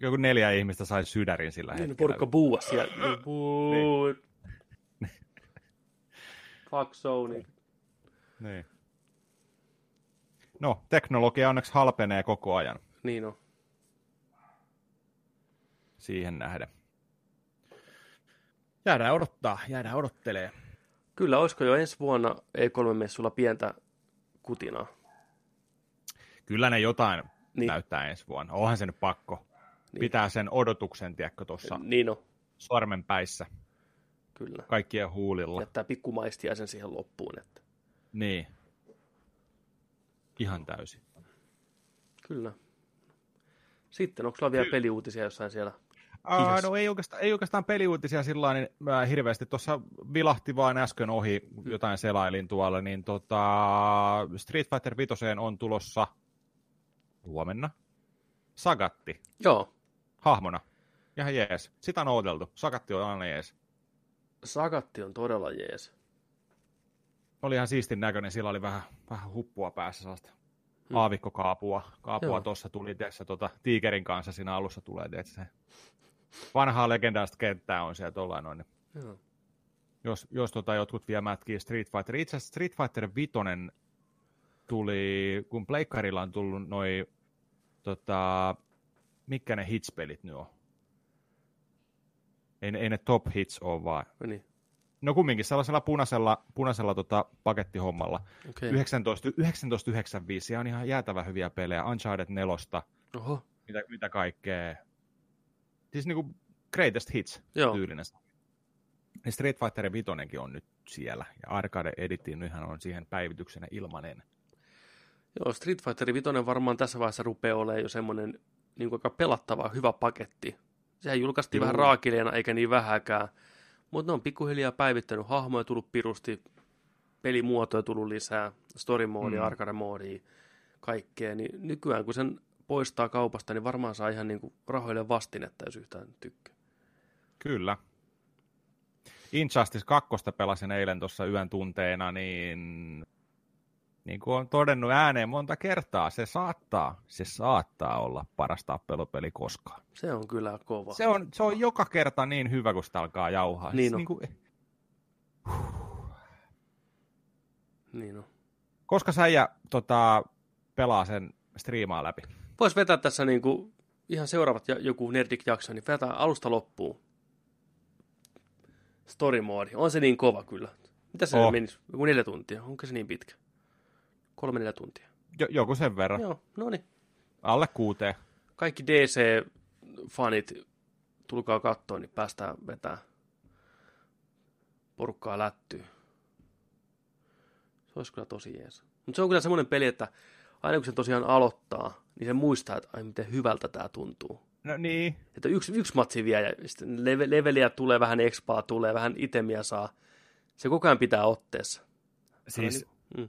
Joku neljä ihmistä sai sydärin sillä niin, hetkellä. Porukka buuas siellä. Buu. Niin. Fuck Sony. Niin. No, teknologia onneksi halpenee koko ajan. Niin on. Siihen nähden. Jäädään odottaa, jäädään odottelee. Kyllä, olisiko jo ensi vuonna E3-messulla pientä kutinaa? Kyllä ne jotain niin. näyttää ensi vuonna. Onhan se nyt pakko. Niin. Pitää sen odotuksen, tiedätkö, tuossa niin on. sormen päissä. Kyllä. Kaikkien huulilla. Jättää pikku sen siihen loppuun. Että... Niin. Ihan täysin. Kyllä. Sitten, onko sulla vielä Ky- peliuutisia jossain siellä? Uh, no ei oikeastaan, ei oikeastaan peliuutisia sillä niin mä hirveästi tuossa vilahti vain äsken ohi, jotain selailin tuolla, niin tota, Street Fighter 5 on tulossa huomenna. Sagatti. Joo. Hahmona. Ihan jees. Sitä on odoteltu. Sagatti on aina jees. Sagatti on todella jees. Oli ihan siistin näköinen, sillä oli vähän, vähän huppua päässä sellaista hmm. aavikkokaapua. Kaapua tuossa tuli, tiedätkö, tota, tiikerin kanssa siinä alussa tulee, tiedätkö, se vanhaa legendaista kenttää on siellä tuollain noin. Joo. Jos, jos tota, jotkut vielä mätkii Street Fighter. Itse asiassa Street Fighter 5 tuli, kun Pleikkarilla on tullut noin, tota, mitkä ne hitspelit nyt on? Ei, ei ne top hits ole vaan. No niin. No kumminkin sellaisella punaisella, punaisella tota, pakettihommalla. Okay. 19, 1995, ja on ihan jäätävä hyviä pelejä. Uncharted 4, Oho, mitä, mitä kaikkea. Siis niinku greatest hits joo. tyylinen. Ja Street Fighter 5 on nyt siellä, ja Arcade Editin nythän on siihen päivityksenä ilmanen. Joo, Street Fighter 5 varmaan tässä vaiheessa rupeaa olemaan jo semmoinen niin aika pelattava, hyvä paketti. Sehän julkaistiin Juu. vähän raakileena, eikä niin vähäkään. Mutta ne on pikkuhiljaa päivittänyt. Hahmoja tullut pirusti, pelimuotoja tullut lisää, story moodi, Mm. arcade moodi, kaikkea. Niin nykyään kun sen poistaa kaupasta, niin varmaan saa ihan niin kuin rahoille vastinetta, jos yhtään tykkää. Kyllä. Injustice 2 pelasin eilen tuossa yön tunteena, niin niin kuin on todennut ääneen monta kertaa, se saattaa, se saattaa olla paras tappelupeli koskaan. Se on kyllä kova. Se on, se on joka kerta niin hyvä, kun sitä alkaa jauhaa. Niin Siis on. niin kuin, Niin on. koska sä ja, tota, pelaa sen striimaa läpi? Voisi vetää tässä niin kuin ihan seuraavat joku Nerdik-jakso, niin vetää alusta loppuun. Story mode. On se niin kova kyllä. Mitä se oh. menisi? Joku neljä tuntia. Onko se niin pitkä? Kolme neljä tuntia. Jo, joku sen verran. Joo, no niin. Alle kuuteen. Kaikki DC-fanit, tulkaa kattoon, niin päästään vetää porukkaa lättyy. Se olisi kyllä tosi jees. Mutta se on kyllä semmoinen peli, että aina kun se tosiaan aloittaa, niin se muistaa, että ai miten hyvältä tämä tuntuu. No niin. Että yksi, yksi matsi vie ja sitten leve, leveliä tulee, vähän expaa tulee, vähän itemiä saa. Se koko ajan pitää otteessa. Siis Mm.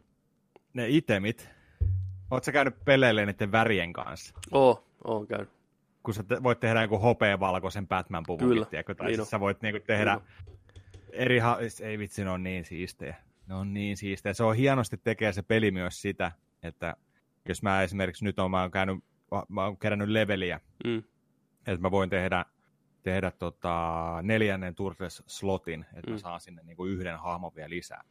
Ne itemit. Oletko sä käynyt peleille niiden värien kanssa? Oo, oon käynyt. kun sä te- voit tehdä joku hopeavalkoisen Batman-puvun, Kyllä, tiedätkö? tai niin siis on. sä voit niinku tehdä Kyllä. eri, ha- ei vitsi, ne on niin siistejä. Ne on niin siistejä. Se on hienosti tekee se peli myös sitä, että jos mä esimerkiksi nyt oon, mä oon, käynyt, mä oon kerännyt leveliä, Mm. että mä voin tehdä, tehdä tota neljännen Turtles-slotin, että mm. mä saan sinne niinku yhden hahmon vielä lisää.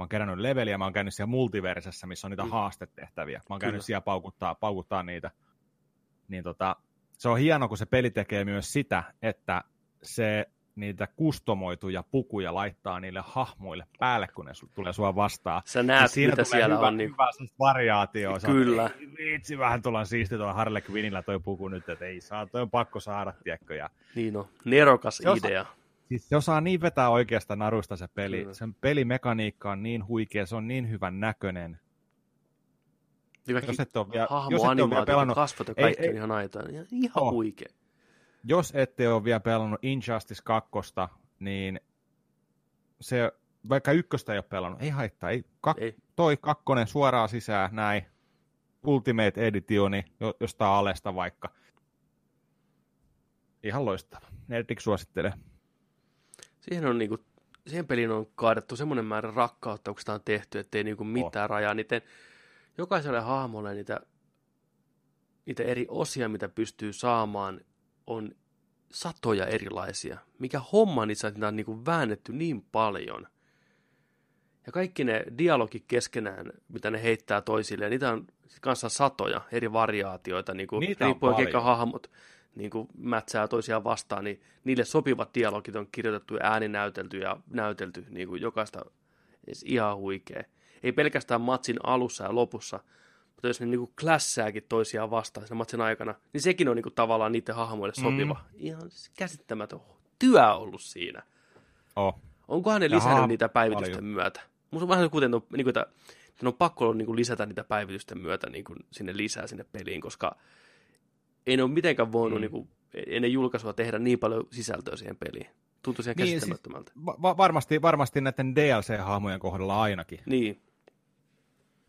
Mä oon kerännyt leveliä, mä oon käynyt siellä multiversessä, missä on niitä mm. Haastetehtäviä. Mä oon käynyt Kyllä. siellä paukuttaa, paukuttaa niitä. Niin tota, se on hieno, kun se peli tekee myös sitä, että se niitä kustomoituja pukuja laittaa niille hahmoille päälle, kun ne tulee sua vastaan. Sä näet, Niin siinä mitä siellä hyvä, on. Niin... hyvä on, Kyllä. "Ei Vitsi, vähän tullaan siisti tuolla Harley Quinnillä toi puku nyt, että ei saa, toi on pakko saada, tiedätkö. Ja niin on. Nerokas Se idea. Siis se osaa niin vetää oikeasta narusta se peli. Kyllä. Sen pelimekaniikka on niin huikea, se on niin hyvän näköinen. Kaikki Jos ette ole vielä, jos ole vielä pelannut, kasvot ja Ei- kaikki ei- on ihan aitoja. Ihan, ihan Oh. huikea. jos ette ole vielä pelannut Injustice 2, niin se, vaikka ykköstä ei ole pelannut, ei haittaa. Ei, kak, Ei. Toi kakkonen suoraan sisään, näin. Ultimate Editioni, jo- jostain alesta vaikka. Ihan loistava. Nerdik suosittelee. Siihen, on niinku, siihen peliin on kaadettu semmoinen määrä rakkautta, kun sitä on tehty, ettei niinku mitään oh. rajaa. Niiden, jokaiselle hahmolle niitä, niitä eri osia, mitä pystyy saamaan, on satoja erilaisia. Mikä homma niissä, että niitä on niinku väännetty niin paljon. Ja kaikki ne dialogit keskenään, mitä ne heittää toisilleen, niitä on kanssa satoja eri variaatioita, niinku, Niitä riippuen ketkä hahmot niin kuin mätsää toisiaan vastaan, niin niille sopivat dialogit on kirjoitettu ja ääni näytelty ja näytelty niin kuin jokaista ihan huikea. Ei pelkästään matsin alussa ja lopussa, mutta jos ne niin kuin klässääkin toisiaan vastaan sen matsin aikana, niin sekin on niin kuin tavallaan niiden hahmoille sopiva. Mm. Ihan siis käsittämätön työ ollut siinä. Oh. Onkohan ne Ja lisännyt niitä päivitysten paljon. myötä? Musta on vähän kuten, on, niin kuin, että että on pakko niin kuin lisätä niitä päivitysten myötä niin kuin sinne lisää sinne peliin, koska ei ne ole mitenkään voinut Mm. niin kuin, ennen julkaisua tehdä niin paljon sisältöä siihen peliin. Tuntuu siihen Niin, siis- käsittämättömältä. Va- varmasti, varmasti näiden DLC-hahmojen kohdalla ainakin Niin,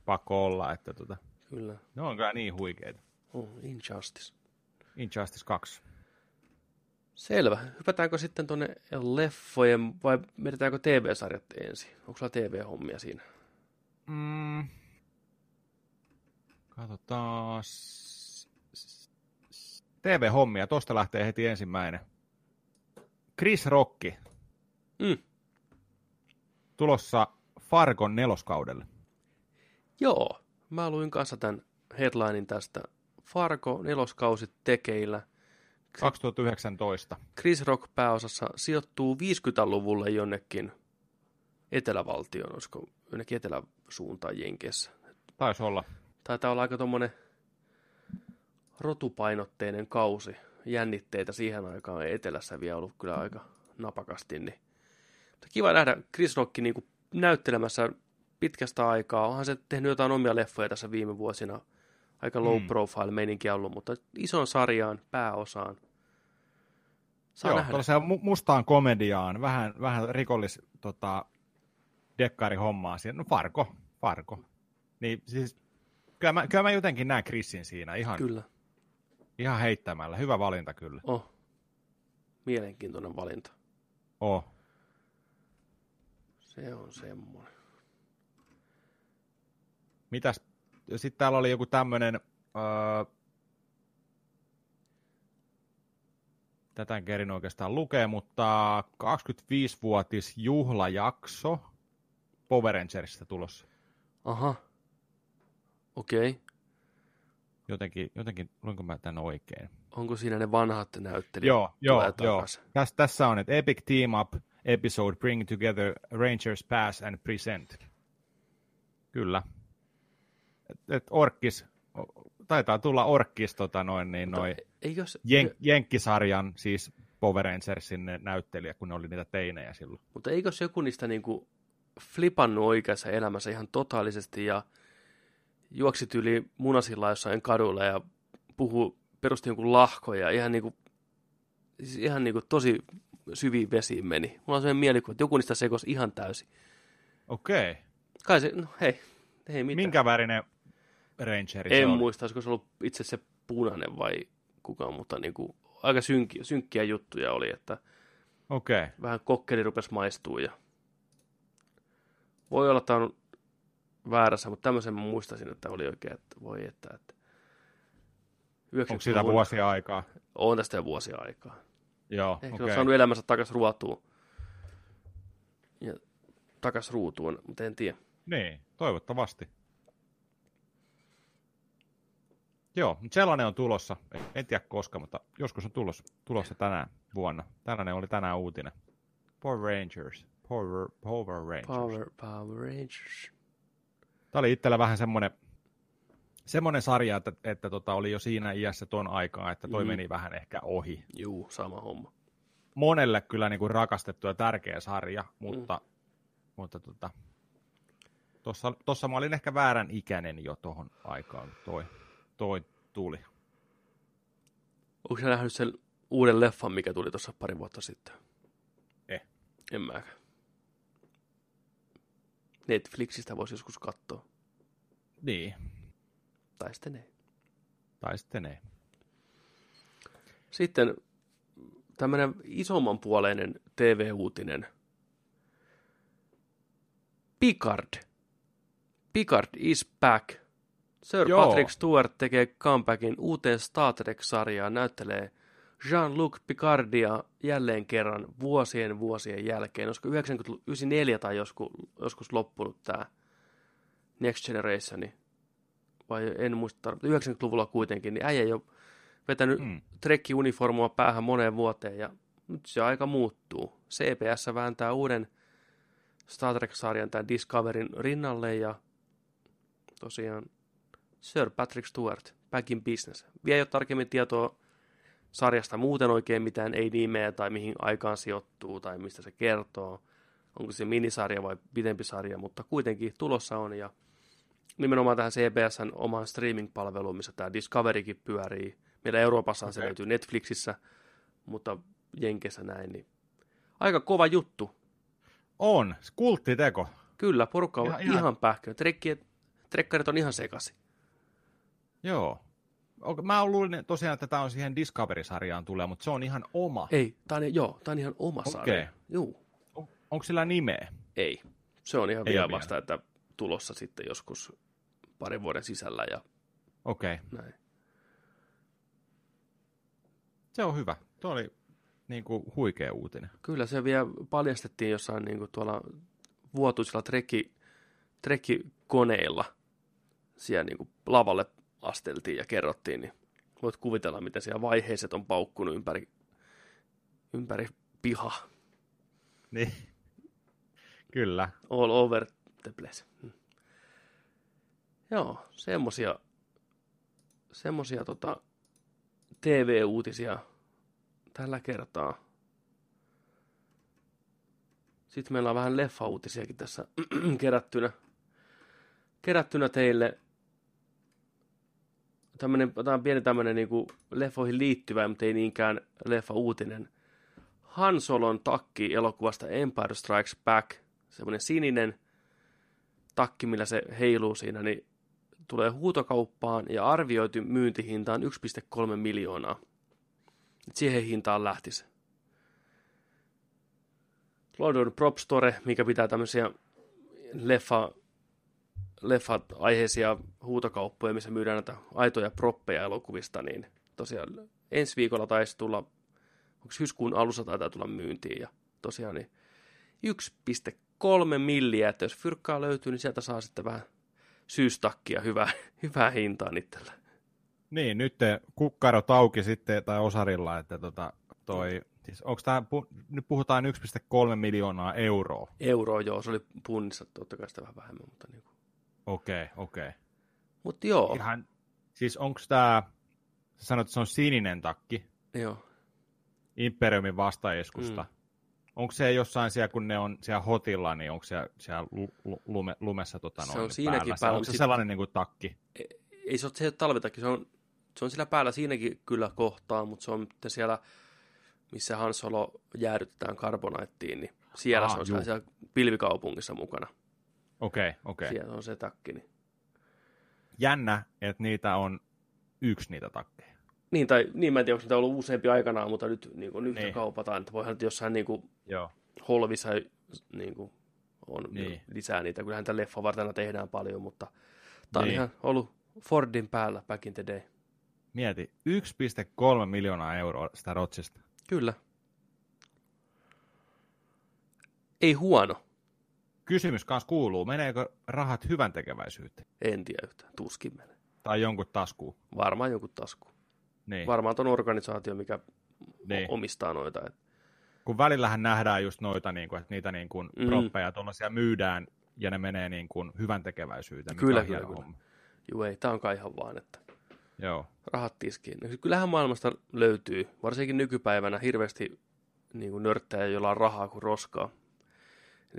pakko olla, että tota, kyllä. ne on kyllä niin huikeita. Oh, Injustice. Injustice 2. Selvä. Hypätäänkö sitten tuonne leffojen vai mietitäänkö TV-sarjat ensin? Onko sulla TV-hommia siinä? Mm. Katsotaan. TV-hommia, tosta lähtee heti ensimmäinen. Chris Rocky Mm. tulossa Fargon neloskaudelle. Joo, mä luin kanssa tämän headlinein tästä. Fargo neloskausi tekeillä. 2019. Chris Rock pääosassa sijoittuu 50-luvulle jonnekin etelävaltion, olisiko jonnekin eteläsuuntaan Jenkeissä. Taisi olla. Taitaa olla aika tuommoinen rotupainotteinen kausi. Jännitteitä siihen aikaan etelässä vielä ollut kyllä aika napakasti. Niin. Mutta kiva nähdä Chris Rock niin kuin näyttelemässä pitkästä aikaa. Onhan se tehnyt jotain omia leffoja tässä viime vuosina. Aika low mm. profile meininki ollut, mutta ison sarjaan, pääosaan. Saa Joo, nähdä. mustaan komediaan, vähän, vähän rikollis tota, dekkari hommaa siinä. No Farko, Farko. Niin siis, kyllä mä, kyllä mä jotenkin näen Chrisin siinä ihan, kyllä. Ihan heittämällä. Hyvä valinta kyllä. Oh. Mielenkiintoinen valinta. Oh. Se on semmoinen. Mitäs? Sitten täällä oli joku tämmöinen, öö, tätä en kerin oikeastaan lukea, mutta 25-vuotis juhlajakso Power Rangersista tulossa. Aha. Okei. Okay. Jotenkin, jotenkin, luinko mä tämän oikein? Onko siinä ne vanhat näyttelijät? Joo, joo, joo. Tässä, tässä on, että Epic Team Up episode Bring Together Rangers Pass and Present. Kyllä. Et, et orkkis, taitaa tulla orkkis tota noin, niin noin eikös... Jen, Jenkkisarjan, siis Power Rangersin näyttelijä, kun ne oli niitä teinejä silloin. Mutta eikös joku niistä niinku flipannut oikeassa elämässä ihan totaalisesti ja juoksi yli munasilla jossain kadulla ja puhu, perusti jonkun lahkoja, ihan niinku, siis ihan niinku tosi syviin vesiin meni. Mulla on sellainen mielikuva, että joku niistä sekosi ihan täysin. Okei. Okay. Kai se, no hei, hei mitään. Minkä värinen Rangeri En se muista, olisiko se ollut itse se punainen vai kuka, mutta niin kuin, aika synki, synkkiä juttuja oli, että okay. vähän kokkeli rupesi maistuu ja voi olla, että on väärässä, mutta tämmöisen mä muistasin, että oli oikein, että voi että, että Onko sitä vuosia aikaa? On tästä jo vuosia aikaa. Joo, Ehkä okay. on saanut elämänsä takaisin ruotuun. Ja takaisin ruutuun, mutta en tiedä. Niin, toivottavasti. Joo, mutta sellainen on tulossa. En tiedä koska, mutta joskus on tulossa, tulossa tänä vuonna. Tällainen oli tänään uutinen. Power Rangers. Power, Power Rangers. Power, Power Rangers. Tämä oli itsellä vähän semmoinen, semmoinen sarja, että, että tota, oli jo siinä iässä ton aikaa, että toi mm. meni vähän ehkä ohi. Juu, sama homma. Monelle kyllä niin kuin rakastettu ja tärkeä sarja, mutta, mm. mutta tota, tossa, tossa mä olin ehkä väärän ikäinen jo tuohon aikaan, toi toi tuli. Onko sä nähnyt sen uuden leffan, mikä tuli tuossa pari vuotta sitten? Eh. En mäkään. Netflixistä voisi joskus katsoa. Niin. Tai sitten ei. Tai sitten ei. Sitten tämmöinen isomman puoleinen TV-uutinen. Picard. Picard is back. Sir Joo. Patrick Stewart tekee comebackin uuteen Star Trek-sarjaan, näyttelee Jean-Luc Picardia jälleen kerran vuosien vuosien jälkeen. Olisiko 1994 tai joskus, joskus loppunut tämä Next Generationi? Vai en muista, 90-luvulla kuitenkin, niin äijä ei ole vetänyt mm. trekki-uniformua päähän moneen vuoteen ja nyt se aika muuttuu. CPS vääntää uuden Star Trek-sarjan tämän Discoverin rinnalle ja tosiaan Sir Patrick Stewart, Back in Business. Vie jo tarkemmin tietoa sarjasta muuten oikein mitään, ei nimeä tai mihin aikaan sijoittuu tai mistä se kertoo. Onko se minisarja vai pidempi sarja, mutta kuitenkin tulossa on ja nimenomaan tähän CBSn omaan streaming-palveluun, missä tämä Discoverykin pyörii. Meillä Euroopassa okay. se löytyy Netflixissä, mutta Jenkeissä näin, niin aika kova juttu. On, kulttiteko. Kyllä, porukka on ihan, ihan, ihan pähkö. Trekkarit on ihan sekaisin. Joo. Mä luulin tosiaan, että tämä on siihen Discovery-sarjaan tulee, mutta se on ihan oma. Ei, tämä on, joo, tämä on ihan oma okay. sarja. Juu. On, onko sillä nimeä? Ei. Se on ihan Ei vielä vasta, että tulossa sitten joskus parin vuoden sisällä. Ja Okei. Okay. Näin. Se on hyvä. Tuo oli niin kuin huikea uutinen. Kyllä, se vielä paljastettiin jossain niin kuin tuolla vuotuisilla trekki, trekkikoneilla siellä niin kuin lavalle asteltiin ja kerrottiin, niin voit kuvitella, miten siellä vaiheiset on paukkunut ympäri, ympäri piha. Niin. Kyllä. All over the place. Hmm. Joo, semmosia, semmosia tota, TV-uutisia tällä kertaa. Sitten meillä on vähän leffa-uutisiakin tässä kerättynä, kerättynä teille. Tämmönen, tämä on pieni tämmöinen niin leffoihin liittyvä, mutta ei niinkään leffa-uutinen. Han Solon takki elokuvasta Empire Strikes Back, semmoinen sininen takki, millä se heiluu siinä, niin tulee huutokauppaan ja arvioitu myyntihinta on 1,3 miljoonaa. Et siihen hintaan lähtisi. London Prop Store, mikä pitää tämmöisiä leffa, leffa-aiheisia huutokauppoja, missä myydään näitä aitoja proppeja elokuvista, niin tosiaan ensi viikolla taisi tulla, onko syyskuun alussa taitaa tulla myyntiin, ja tosiaan niin 1,3 milliä, että jos fyrkkaa löytyy, niin sieltä saa sitten vähän syystakkia hyvää, hyvää hintaa itsellä. Niin, nyt kukkaro tauki sitten, tai osarilla, että tota, toi Siis onko tämä, nyt puhutaan 1,3 miljoonaa euroa. Euroa, joo, se oli punnissa totta kai sitä vähän vähemmän, mutta niin kuin. Okei, okay, okei. Okay. Mutta joo. Ihan, siis onko tämä, sä sanoit, että se on sininen takki. Joo. Imperiumin vastaiskusta. Mm. Onko se jossain siellä, kun ne on siellä hotilla, niin onko se siellä lume, lumessa tota, noin se on siinäkin päällä. päällä onko se sellainen niin kuin takki? Ei, ei se ole se talvitakki, se on, se on sillä päällä siinäkin kyllä kohtaa, mutta se on siellä missä Han Solo jäädytetään karbonaittiin, niin siellä ah, se on siellä pilvikaupungissa mukana. Okei, okay, okei. Okay. Siellä on se takki. Niin. Jännä, että niitä on yksi niitä takkeja. Niin, tai niin mä en tiedä, onko niitä ollut useampi aikanaan, mutta nyt niin kuin, yhtä niin. kaupataan, että voihan jossain niin kuin, Joo. holvissa niin kuin, on niin. lisää niitä. Kyllähän tätä leffa vartena tehdään paljon, mutta tämä niin. on ihan ollut Fordin päällä back in the day. Mieti, 1,3 miljoonaa euroa sitä Rotsista. Kyllä. Ei huono. Kysymys kanssa kuuluu, meneekö rahat hyvän tekeväisyyteen? En tiedä yhtään, tuskin menee. Tai jonkun taskuun? Varmaan jonkun taskuun. Niin. Varmaan on organisaatio, mikä niin. omistaa noita. Kun välillähän nähdään just noita, niin kuin, että niitä niin kuin mm. proppeja tuollaisia myydään ja ne menee niin kuin hyvän tekeväisyyteen. Kyllä, kyllä, kyllä. Joo, ei, tämä on kai ihan vaan, että Joo. rahat tiskiin. No, kyllähän maailmasta löytyy, varsinkin nykypäivänä, hirveästi niin kuin nörttejä, joilla on rahaa kuin roskaa.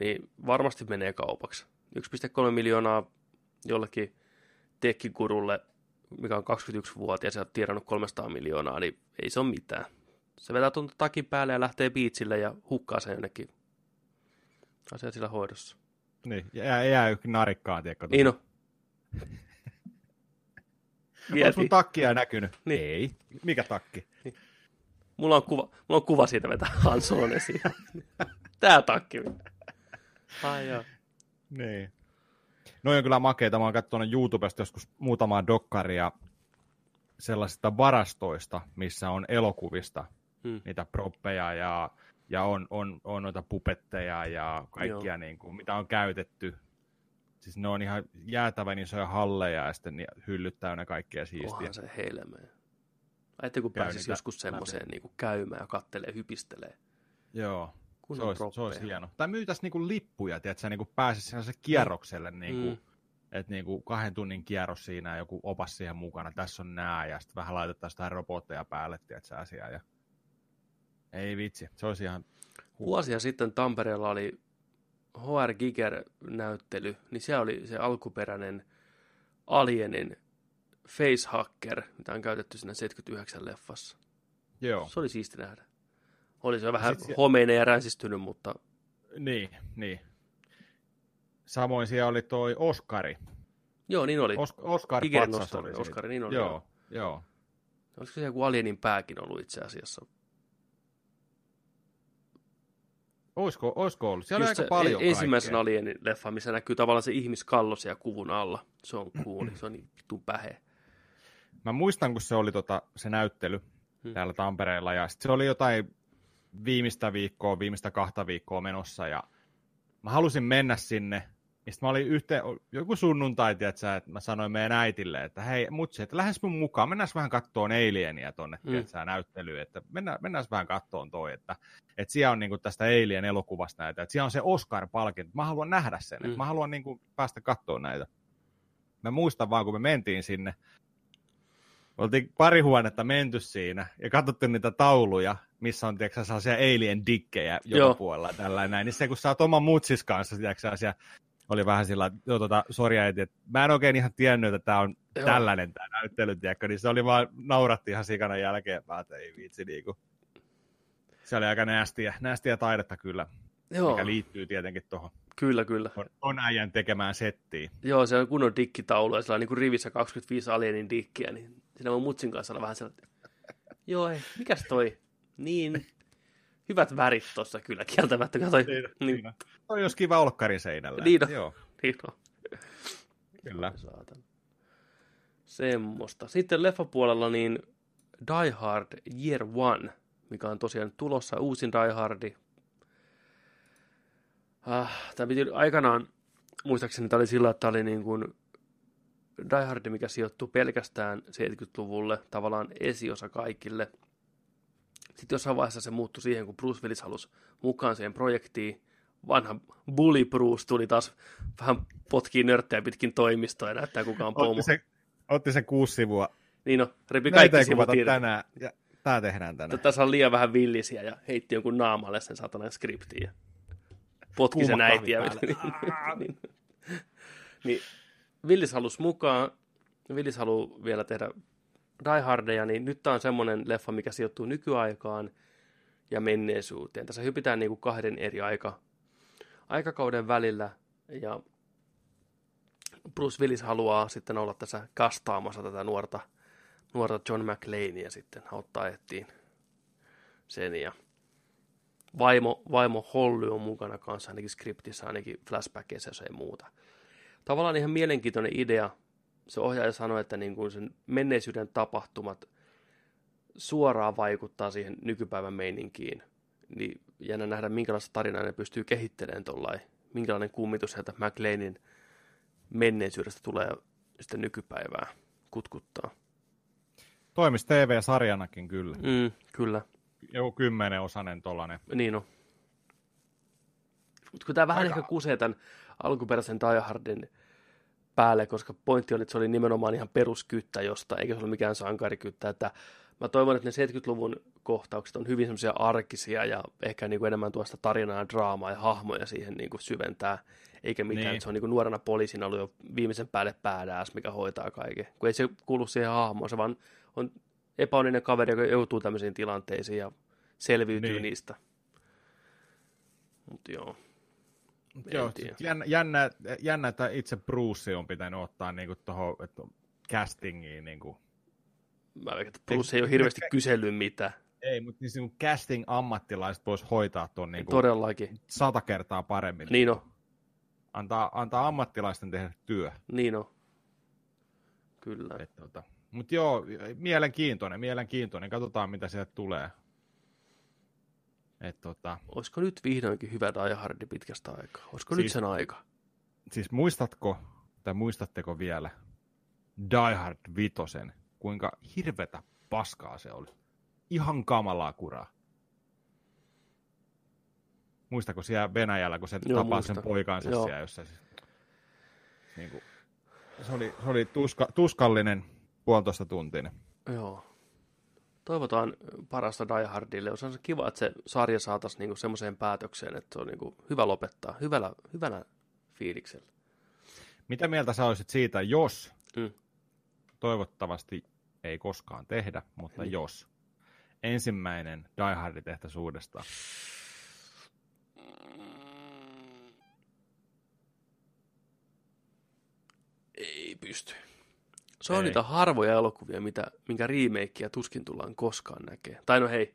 Niin varmasti menee kaupaksi. 1,3 miljoonaa jollekin tekkikurulle, mikä on 21-vuotias ja tiedannut 300 miljoonaa, niin ei se ole mitään. Se vetää tuon takin päälle ja lähtee biitsille ja hukkaa sen jonnekin asiat sillä hoidossa. Niin, jää, jää narikkaa, tiedätkö? Niin no. Onko sun takkia näkynyt? Niin. Ei. Mikä takki? Niin. Mulla on kuva, mulla on kuva siitä vetää Hanson esiin. Tää takki. Ai joo. Niin. Noin on kyllä makeita. Mä oon katsonut YouTubesta joskus muutamaa dokkaria sellaisista varastoista, missä on elokuvista hmm. niitä proppeja ja, ja on, on, on noita pupetteja ja kaikkia, niin kuin, mitä on käytetty Siis ne on ihan jäätävän isoja halleja ja sitten hyllyt täynnä kaikkea siistiä. Onhan se helmeä. Ajatte kun pääsisi joskus semmoiseen niin kuin käymään ja kattelee, hypistelee. Joo, se olisi, se olisi hieno. Tai myytäisiin niin lippuja, että niin pääsisi sellaiselle kierrokselle, mm. niin kuin, mm. että niin kuin kahden tunnin kierros siinä joku opas siihen mukana. Tässä on nää ja sitten vähän laitettaisiin jotain robotteja päälle, tiedätkö, asiaa. Ja... Ei vitsi, se olisi ihan... Vuosia sitten Tampereella oli HR Giger-näyttely, niin se oli se alkuperäinen Alienin facehacker, mitä on käytetty siinä 79 leffassa. Joo. Se oli siisti nähdä. Oli se vähän se... homeinen ja ränsistynyt, mutta... Niin, niin. Samoin siellä oli toi Oskari. Joo, niin oli. Os- Oskar Patsas oli Oskari, niin oli. Joo, joo. joo. Olisiko se joku Alienin pääkin ollut itse asiassa? Oisko, oisko ollut? Siellä Just on aika paljon Ensimmäisen Alienin leffa, missä näkyy tavallaan se ihmiskallo siellä kuvun alla. Se on cool, se on niin vittu pähe. Mä muistan, kun se oli tota, se näyttely hmm. täällä Tampereella, ja se oli jotain viimeistä viikkoa, viimeistä kahta viikkoa menossa, ja mä halusin mennä sinne, Ja sitten mä olin yhteen, joku sunnuntai, tiiätkö, että mä sanoin meidän äitille, että hei mutsi, että lähes mun mukaan, mennään vähän kattoon Alienia tonne, mm. tiiätkö, näyttelyyn, että mennään, mennään vähän kattoon toi, että, että siellä on niin kuin tästä Alien elokuvasta näitä, että siellä on se Oscar-palkinto, mä haluan nähdä sen, mm. että mä haluan niin kuin päästä kattoon näitä. Mä muistan vaan, kun me mentiin sinne, oltiin pari huonetta menty siinä ja katsottu niitä tauluja, missä on tiedätkö, sellaisia alien dikkejä joka Joo. puolella tällä näin. Niin se, kun sä oot oman mutsis kanssa, tiedätkö, siellä oli vähän sillä, että tota, sori äiti, että mä en oikein ihan tiennyt, että tämä on Joo. tällainen tämä näyttely, tiedätkö, niin se oli vaan, nauratti ihan sikana jälkeenpäin, että ei viitsi niinku. Se oli aika näästiä, näästiä taidetta kyllä, Joo. mikä liittyy tietenkin tuohon. Kyllä, kyllä. On, on äijän tekemään settiin. Joo, se on kunnon dikkitaulu, ja sillä on niin kuin rivissä 25 alienin dikkiä, niin siinä on mutsin kanssa vähän sellainen, joo, ei, mikäs toi? Niin, hyvät värit tuossa kyllä kieltämättä. Katsoin. Niin, niin. Toi olisi kiva olkkari seinällä. Niin on. Joo. Niin on. Kyllä. Saatan. Semmoista. Sitten leffapuolella niin Die Hard Year One, mikä on tosiaan tulossa uusin Die Hardi. Ah, tämä piti aikanaan, muistaakseni tämä oli sillä, että tämä oli niin kuin Die Hard, mikä sijoittuu pelkästään 70-luvulle, tavallaan esiosa kaikille – sitten jossain vaiheessa se muuttui siihen, kun Bruce Willis halusi mukaan siihen projektiin. Vanha Bully Bruce tuli taas vähän potkii nörttejä pitkin toimistoa ja näyttää kuka on pomo. Otti se, otti se kuusi sivua. Niin no, repi Näitä kaikki sivut tänään. Ja tää tehdään tänään. Tässä on liian vähän villisiä ja heitti jonkun naamalle sen satanan skriptiin. Ja potki sen äitiä. niin, niin, Willis halusi mukaan. Willis haluaa vielä tehdä Die Hardeja, niin nyt tämä on semmoinen leffa, mikä sijoittuu nykyaikaan ja menneisyyteen. Tässä hypitään niin kuin kahden eri aika, aikakauden välillä ja Bruce Willis haluaa sitten olla tässä kastaamassa tätä nuorta, nuorta John McLeania sitten auttaa ettiin sen ja vaimo, vaimo Holly on mukana kanssa ainakin skriptissä, ainakin flashbackissa, jos ei muuta. Tavallaan ihan mielenkiintoinen idea, se ohjaaja sanoi, että niin kuin sen menneisyyden tapahtumat suoraan vaikuttaa siihen nykypäivän meininkiin. Niin jännä nähdä, minkälaista tarinaa ne pystyy kehittelemään tuollain. Minkälainen kummitus sieltä McLeanin menneisyydestä tulee sitten nykypäivää kutkuttaa. Toimisi TV-sarjanakin kyllä. Mm, kyllä. Joku kymmenen osanen tollanen. Niin on. Mutta kun tämä vähän Aika... ehkä kusee tämän alkuperäisen Die Hardin päälle, koska pointti oli, että se oli nimenomaan ihan peruskyttä josta, eikä se ole mikään sankarikyttä. Että mä toivon, että ne 70-luvun kohtaukset on hyvin semmoisia arkisia ja ehkä niin kuin enemmän tuosta tarinaa ja draamaa ja hahmoja siihen niin kuin syventää, eikä mitään, niin. että se on niin kuin nuorena poliisina ollut jo viimeisen päälle päädääs, mikä hoitaa kaiken. Kun ei se kuulu siihen hahmoon, se vaan on epäonninen kaveri, joka joutuu tämmöisiin tilanteisiin ja selviytyy niin. niistä. Mutta joo. Joo, jännä, jännä, jännä, että itse Bruce on pitänyt ottaa niinku tuohon castingiin. Niinku. Mä veikän, että Bruce ei ole hirveästi kä- kysellyt mitään. Ei, mutta niin niinku casting-ammattilaiset vois hoitaa tuon niinku Todellakin. sata kertaa paremmin. Niin on. Antaa, antaa ammattilaisten tehdä työ. Niin on. Kyllä. Tota. Mutta joo, mielenkiintoinen, mielenkiintoinen. Katsotaan, mitä sieltä tulee. Et tota... Olisiko nyt vihdoinkin hyvä Die Hardi pitkästä aikaa? Olisiko siis, nyt sen aika? Siis muistatko, tai muistatteko vielä Die Hard vitosen, kuinka hirvetä paskaa se oli? Ihan kamalaa kuraa. Muistako siellä Venäjällä, kun se Joo, tapaa muista. sen poikansa Joo. siellä, jossa siis, niin kuin, se oli, se oli tuska, tuskallinen puolitoista tuntinen. Joo toivotaan parasta Die Hardille. Olisi on kiva, että se sarja saataisiin niinku semmoiseen päätökseen, että se on niinku hyvä lopettaa, hyvällä, hyvänä fiiliksellä. Mitä mieltä sä olisit siitä, jos, mm. toivottavasti ei koskaan tehdä, mutta mm. jos, ensimmäinen Die Hardi tehtäisiin uudestaan? Ei pysty. Se on ei. niitä harvoja elokuvia, mitä, minkä remakeä tuskin tullaan koskaan näkee. Tai no hei,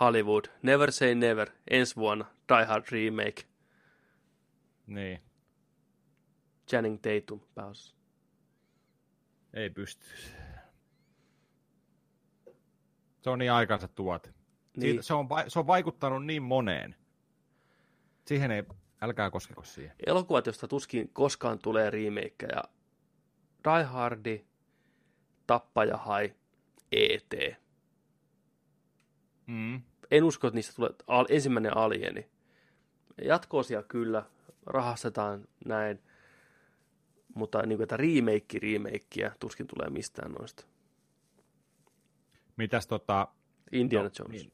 Hollywood, never say never, ensi vuonna, Die Hard remake. Niin. Channing Tatum pääosassa. Ei pysty. Se on niin aikansa tuote. Niin. Siitä, se, on, se on vaikuttanut niin moneen. Siihen ei älkää koskeko siihen. Elokuvat, josta tuskin koskaan tulee remakeja. Die Hardi, Tappaja Hai, E.T. Mm. En usko, että niistä tulee al- ensimmäinen alieni. Jatkoosia kyllä, rahastetaan näin, mutta niin kuin, että remake remakeä tuskin tulee mistään noista. Mitäs tota, Indiana No, Jones. niin.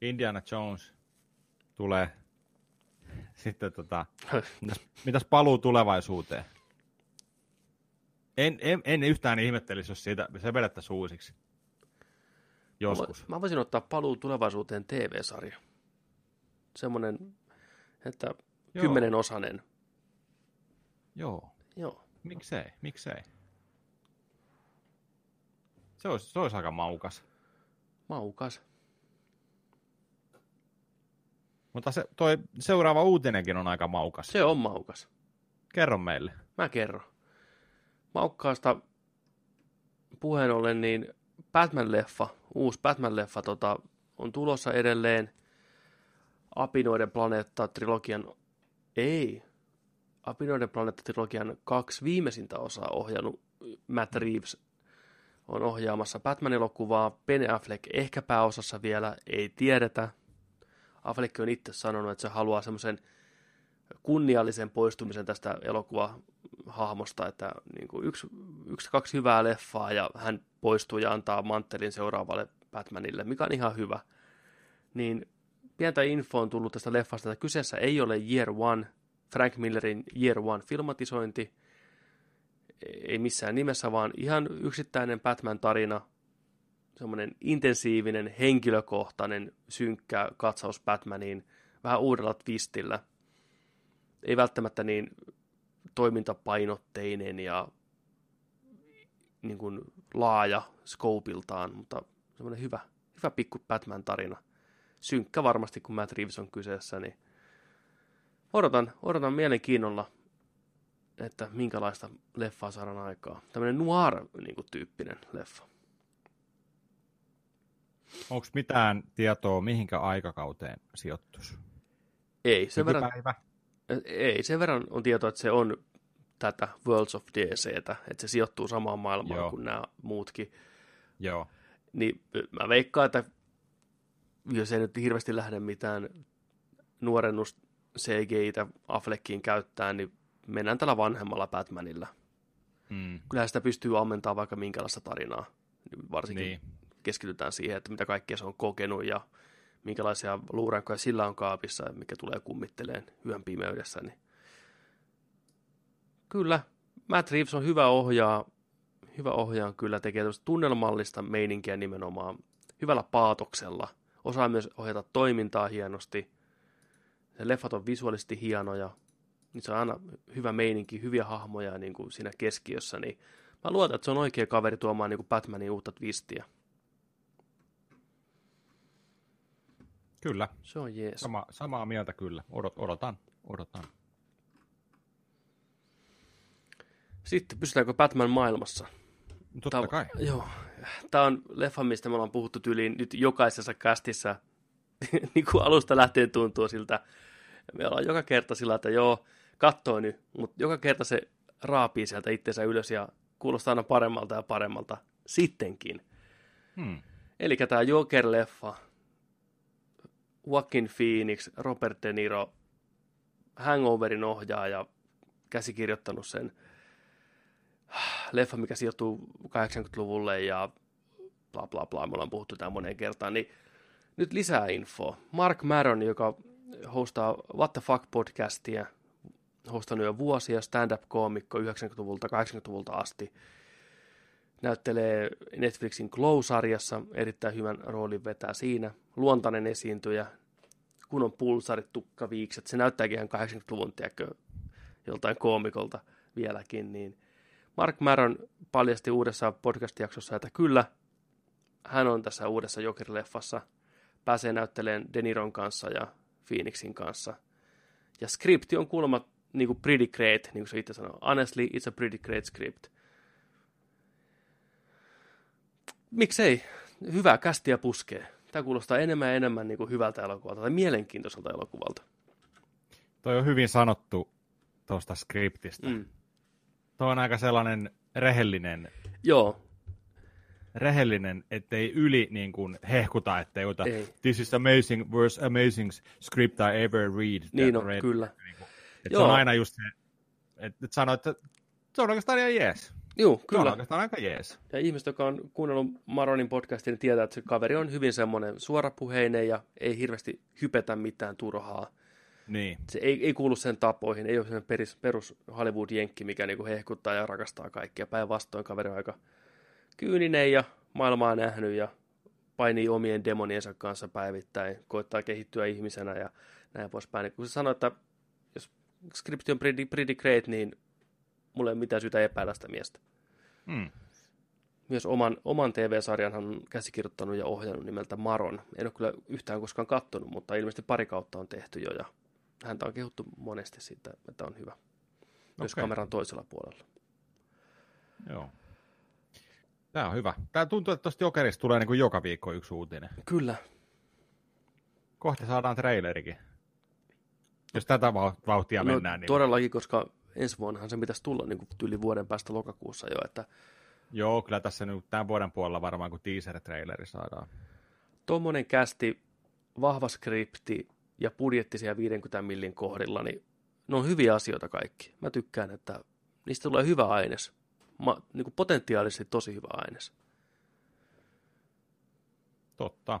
Indiana Jones tulee sitten tota, mitäs, mitäs paluu tulevaisuuteen? En, en, en yhtään ihmettelisi, jos siitä, se vedettäisiin uusiksi. Joskus. Mä voisin ottaa paluu tulevaisuuteen TV-sarja. Semmoinen, että Joo. kymmenen osanen. Joo. Joo. Miksei, miksei. Se olisi, se olisi aika maukas. Maukas. Mutta se, toi seuraava uutinenkin on aika maukas. Se on maukas. Kerro meille. Mä kerron. Maukkaasta puheen ollen, niin Batman-leffa, uusi Batman-leffa tota, on tulossa edelleen. Apinoiden planeetta-trilogian, ei, Apinoiden planeetta-trilogian kaksi viimeisintä osaa ohjannut Matt Reeves on ohjaamassa Batman-elokuvaa, Ben Affleck ehkä pääosassa vielä, ei tiedetä. Affleck on itse sanonut, että se haluaa semmoisen kunniallisen poistumisen tästä elokuvahahmosta, että niin kuin yksi, yksi, kaksi hyvää leffaa ja hän poistuu ja antaa manttelin seuraavalle Batmanille, mikä on ihan hyvä. Niin pientä infoa on tullut tästä leffasta, että kyseessä ei ole Year One, Frank Millerin Year One filmatisointi, ei missään nimessä, vaan ihan yksittäinen Batman-tarina, semmoinen intensiivinen, henkilökohtainen, synkkä katsaus Batmaniin, vähän uudella twistillä – ei välttämättä niin toimintapainotteinen ja niin kuin laaja skoopiltaan, mutta semmoinen hyvä, hyvä pikku Batman-tarina. Synkkä varmasti, kun Matt Reeves on kyseessä, niin odotan, odotan mielenkiinnolla, että minkälaista leffaa saadaan aikaa. Tämmöinen noir-tyyppinen leffa. Onko mitään tietoa, mihinkä aikakauteen sijoittuisi? Ei, sen verran? Ei, sen verran on tietoa, että se on tätä Worlds of DCtä, että se sijoittuu samaan maailmaan Joo. kuin nämä muutkin. Joo. Niin mä veikkaan, että jos ei nyt hirveästi lähde mitään nuorennus CGI-tä Affleckiin käyttää, niin mennään tällä vanhemmalla Batmanilla. Mm. Kyllähän sitä pystyy ammentamaan vaikka minkälaista tarinaa. Varsinkin Niin. keskitytään siihen, että mitä kaikkea se on kokenut ja minkälaisia luurankoja sillä on kaapissa, mikä tulee kummitteleen yön pimeydessä. Niin. Kyllä, Matt Reeves on hyvä ohjaa, hyvä ohjaa kyllä, tekee tunnelmallista meininkiä nimenomaan hyvällä paatoksella. Osaa myös ohjata toimintaa hienosti. Se leffat on visuaalisesti hienoja. Se on aina hyvä meininki, hyviä hahmoja niin kuin siinä keskiössä. Niin mä luotan, että se on oikea kaveri tuomaan niin kuin Batmanin uutta twistiä. Kyllä, Se on jees. Sama, samaa mieltä kyllä. Odot, odotan, odotan. Sitten pysytäänkö Batman maailmassa? Totta Tää- kai. Joo. Tämä on leffa, mistä me ollaan puhuttu tyyliin nyt jokaisessa kästissä. niin kuin alusta lähtien tuntuu siltä. Me ollaan joka kerta sillä, että joo, kattoo nyt. Mutta joka kerta se raapii sieltä itsensä ylös ja kuulostaa aina paremmalta ja paremmalta sittenkin. Hmm. Eli tämä Joker-leffa, Joaquin Phoenix, Robert De Niro, Hangoverin ohjaaja, käsikirjoittanut sen leffa, mikä sijoittuu 80-luvulle ja bla bla bla, me ollaan puhuttu tämän moneen kertaan, niin nyt lisää infoa. Mark Maron, joka hostaa What the Fuck podcastia, hostannut jo vuosia stand-up-koomikko 90-luvulta, 80-luvulta asti, näyttelee Netflixin Glow-sarjassa, erittäin hyvän roolin vetää siinä, luontainen esiintyjä, kun on pulsarit, tukkaviikset, se näyttääkin ihan 80-luvun, tiedätkö, joltain koomikolta vieläkin, niin Mark Maron paljasti uudessa podcast-jaksossa, että kyllä, hän on tässä uudessa Joker-leffassa, pääsee näyttelemään Deniron kanssa ja Phoenixin kanssa. Ja skripti on kuulemma niin kuin pretty great, niin kuin se itse sanoo. Honestly, it's a pretty great script. Miksei? Hyvää kästiä puskee. Tämä kuulostaa enemmän ja enemmän niin kuin hyvältä elokuvalta tai mielenkiintoiselta elokuvalta. toi on hyvin sanottu tuosta skriptistä. Mm. Tuo on aika sellainen rehellinen, Joo, rehellinen ettei yli niin kuin hehkuta, ettei ota ei. this is amazing, worst amazing script I ever read. niin on, read. kyllä. Niin kuin, että se on aina just se, että, sanoo, että se on oikeastaan ihan jees. Joo, kyllä. Se on oikeastaan aika jees. Ja ihmiset, jotka on kuunnellut Maronin podcastin, niin tietää, että se kaveri on hyvin semmoinen suorapuheinen ja ei hirveästi hypetä mitään turhaa. Niin. Se ei, ei kuulu sen tapoihin, ei ole sen perus, perus Hollywood-jenkki, mikä niinku hehkuttaa ja rakastaa kaikkia. Päinvastoin kaveri on aika kyyninen ja maailmaa nähnyt ja painii omien demoniensa kanssa päivittäin, koittaa kehittyä ihmisenä ja näin poispäin. Kun se sanoi, että jos skripti on pretty, pretty great, niin mulla ei ole mitään syytä epäillä sitä miestä. Hmm. Myös oman, oman TV-sarjan hän on käsikirjoittanut ja ohjannut nimeltä Maron. En ole kyllä yhtään koskaan kattonut, mutta ilmeisesti pari kautta on tehty jo ja häntä on kehuttu monesti siitä, että on hyvä. Myös okay. kameran toisella puolella. Joo. Tämä on hyvä. Tämä tuntuu, että tuosta Jokerista tulee niin kuin joka viikko yksi uutinen. Kyllä. Kohta saadaan trailerikin. Jos tätä vauhtia no, mennään. Niin... Todellakin, koska ensi vuonnahan se pitäisi tulla niin kuin yli vuoden päästä lokakuussa jo. Että... Joo, kyllä tässä nyt tämän vuoden puolella varmaan kun teaser-traileri saadaan. Tuommoinen kästi, vahva skripti ja budjetti siellä 50 millin kohdilla, niin ne on hyviä asioita kaikki. Mä tykkään, että niistä tulee hyvä aines. Ma, niin kuin potentiaalisesti tosi hyvä aines. Totta.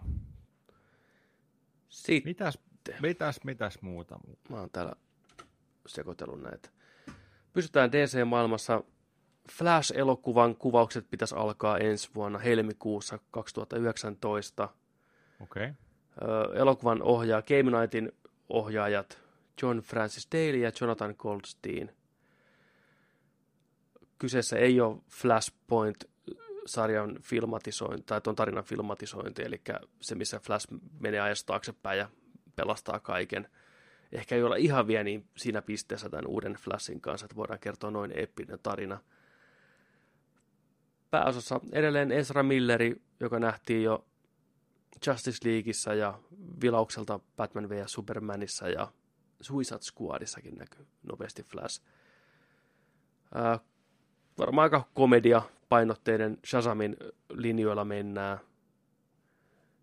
Sitten. Mitäs, mitäs, mitäs muuta? Mä oon täällä sekoitellut näitä. Pysytään DC-maailmassa. Flash-elokuvan kuvaukset pitäisi alkaa ensi vuonna helmikuussa 2019. Okei. Okay. Elokuvan ohjaa Game Nightin ohjaajat John Francis Daly ja Jonathan Goldstein. Kyseessä ei ole Flashpoint-sarjan filmatisointi, tai tuon tarinan filmatisointi, eli se, missä Flash menee ajasta taaksepäin ja pelastaa kaiken – ehkä ei olla ihan vielä niin siinä pisteessä tämän uuden Flashin kanssa, että voidaan kertoa noin eeppinen tarina. Pääosassa edelleen Ezra Milleri, joka nähtiin jo Justice Leagueissa ja vilaukselta Batman vs. Supermanissa ja Suicide Squadissakin näkyy nopeasti Flash. Ää, varmaan aika komedia painotteiden Shazamin linjoilla mennään.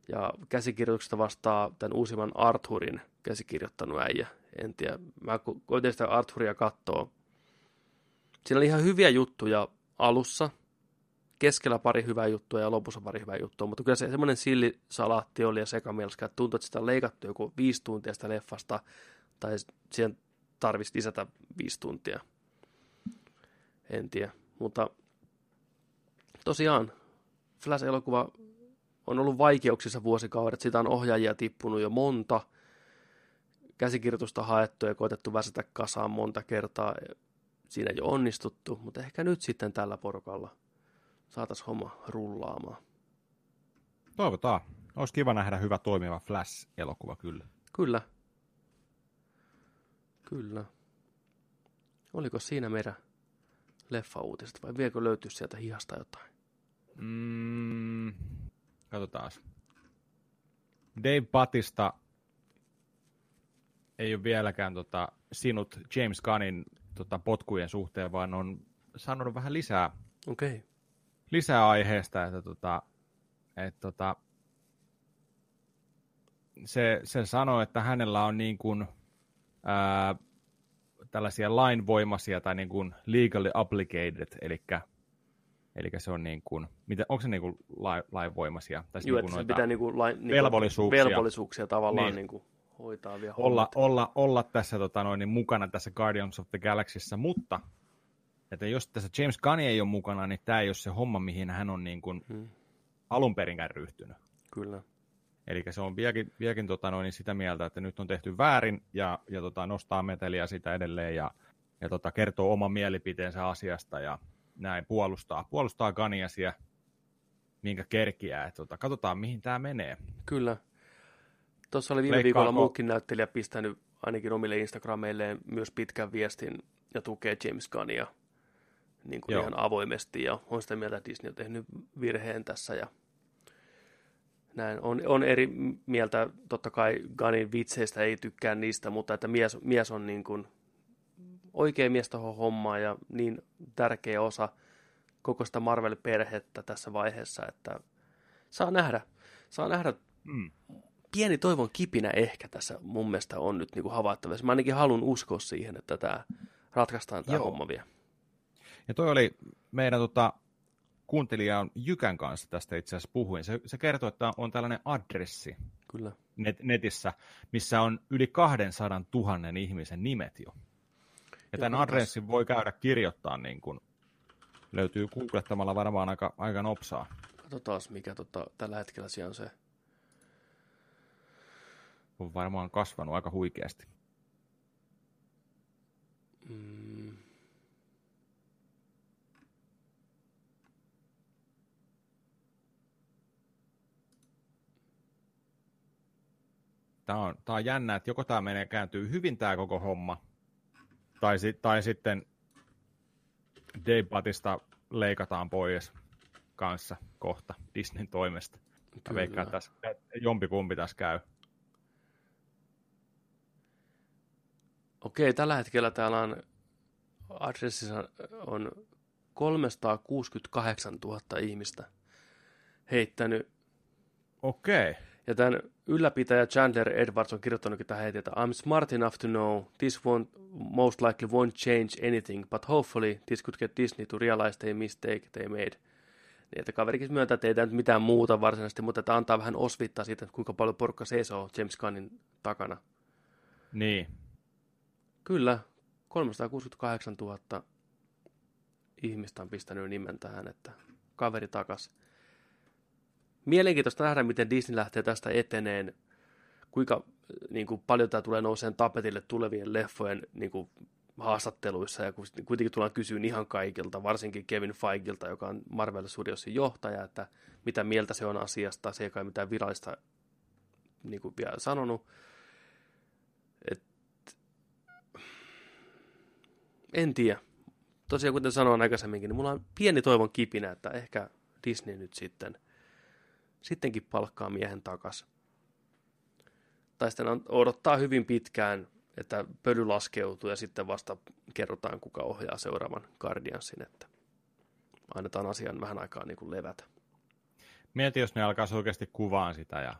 Ja käsikirjoituksesta vastaa tämän uusimman Arthurin käsikirjoittanut äijä. En tiedä. Mä koitin sitä Arthuria katsoa. Siinä oli ihan hyviä juttuja alussa. Keskellä pari hyvää juttua ja lopussa pari hyvää juttua. Mutta kyllä se semmoinen sillisalaatti oli ja sekamelska, että tuntui, että sitä on leikattu joku viisi tuntia sitä leffasta. Tai siihen tarvitsisi lisätä viisi tuntia. En tiedä. Mutta tosiaan Flash-elokuva on ollut vaikeuksissa vuosikaudet. Sitä on ohjaajia tippunut jo monta. Käsikirjoitusta haettu ja koetettu väsätä kasaan monta kertaa. Siinä ei ole onnistuttu, mutta ehkä nyt sitten tällä porukalla saataisiin homma rullaamaan. Toivotaan. Olisi kiva nähdä hyvä toimiva Flash-elokuva kyllä. Kyllä. Kyllä. Oliko siinä meidän leffa-uutiset vai viekö löytyy sieltä hihasta jotain? Mm, Katsotaan. Dave Batista ei ole vieläkään tota, sinut James Gunnin tota, potkujen suhteen, vaan on sanonut vähän lisää, okay. lisää aiheesta, että tota, et, tota, se, se sanoi, että hänellä on niin kuin, ää, tällaisia lainvoimaisia tai niin kuin legally obligated, eli Eli se on niin kuin, mitä, onko se niin kuin lainvoimaisia? Tai Joo, niin kuin noita pitää niin kuin lain, niin velvollisuuksia. velvollisuuksia tavallaan niin. Niin kuin hoitaa vielä olla, olla, olla tässä tota noin, niin mukana tässä Guardians of the Galaxyssä, mutta että jos tässä James Gunn ei ole mukana, niin tämä ei ole se homma, mihin hän on niin kuin hmm. alun perinkään ryhtynyt. Kyllä. Eli se on vieläkin, vieläkin tota noin, niin sitä mieltä, että nyt on tehty väärin ja, ja tota, nostaa meteliä sitä edelleen ja, ja tota, kertoo oman mielipiteensä asiasta ja näin puolustaa, puolustaa Ganiasia, minkä kerkiää. Että tota, katsotaan, mihin tämä menee. Kyllä. Tuossa oli viime Leikkaako... viikolla muukin näyttelijä pistänyt ainakin omille Instagrameilleen myös pitkän viestin ja tukee James Gunnia niin kuin ihan avoimesti. Ja on sitä mieltä, että Disney on tehnyt virheen tässä. Ja näin. On, on eri mieltä, totta kai Gunin vitseistä ei tykkää niistä, mutta että mies, mies on niin kuin oikea mies tuohon hommaan ja niin tärkeä osa koko sitä Marvel-perhettä tässä vaiheessa, että saa nähdä, saa nähdä mm. Pieni toivon kipinä ehkä tässä mun mielestä on nyt niin kuin havaittavissa. Mä ainakin haluan uskoa siihen, että tämä ratkaistaan tämä Joo. homma vielä. Ja toi oli meidän tota, kuuntelijan Jykän kanssa tästä itse asiassa puhuin. Se, se kertoo, että on tällainen adressi Kyllä. Net, netissä, missä on yli 200 000 ihmisen nimet jo. Ja tämän adressin voi käydä kirjoittaa, niin kuin, löytyy googlettamalla varmaan aika, aika nopsaa. Katsotaan, mikä tota, tällä hetkellä siellä on se. On varmaan kasvanut aika huikeasti. Mm. Tämä on, tämä on jännä, että joko tämä menee kääntyy hyvin tämä koko homma, tai, tai sitten Dave Batista leikataan pois kanssa kohta Disneyn toimesta. Mä veikkaan tässä, jompikumpi tässä käy. Okei, tällä hetkellä täällä on adressissa on 368 000 ihmistä heittänyt. Okei. Ja tämän ylläpitäjä Chandler Edwards on kirjoittanutkin tähän heti, että I'm smart enough to know this won't, most likely won't change anything, but hopefully this could get Disney to realize the mistake they made. Niin, että kaverikin myöntää, että ei tämä nyt mitään muuta varsinaisesti, mutta tämä antaa vähän osvittaa siitä, että kuinka paljon porukka seisoo James Gunnin takana. Niin. Kyllä, 368 000 ihmistä on pistänyt nimen tähän, että kaveri takas. Mielenkiintoista nähdä, miten Disney lähtee tästä eteneen, kuinka niin kuin, paljon tämä tulee nouseen tapetille tulevien leffojen niin kuin, haastatteluissa, ja kuitenkin tullaan kysyä ihan kaikilta, varsinkin Kevin Feigilta, joka on Marvel Studiosin johtaja, että mitä mieltä se on asiasta, se ei kai mitään virallista niin kuin vielä sanonut. Et, en tiedä. Tosiaan, kuten sanoin aikaisemminkin, niin mulla on pieni toivon kipinä, että ehkä Disney nyt sitten – sittenkin palkkaa miehen takas. Tai sitten odottaa hyvin pitkään, että pöly laskeutuu ja sitten vasta kerrotaan, kuka ohjaa seuraavan Guardiansin, että annetaan asian vähän aikaa niin kuin levätä. Mieti, jos ne alkaa oikeasti kuvaan sitä ja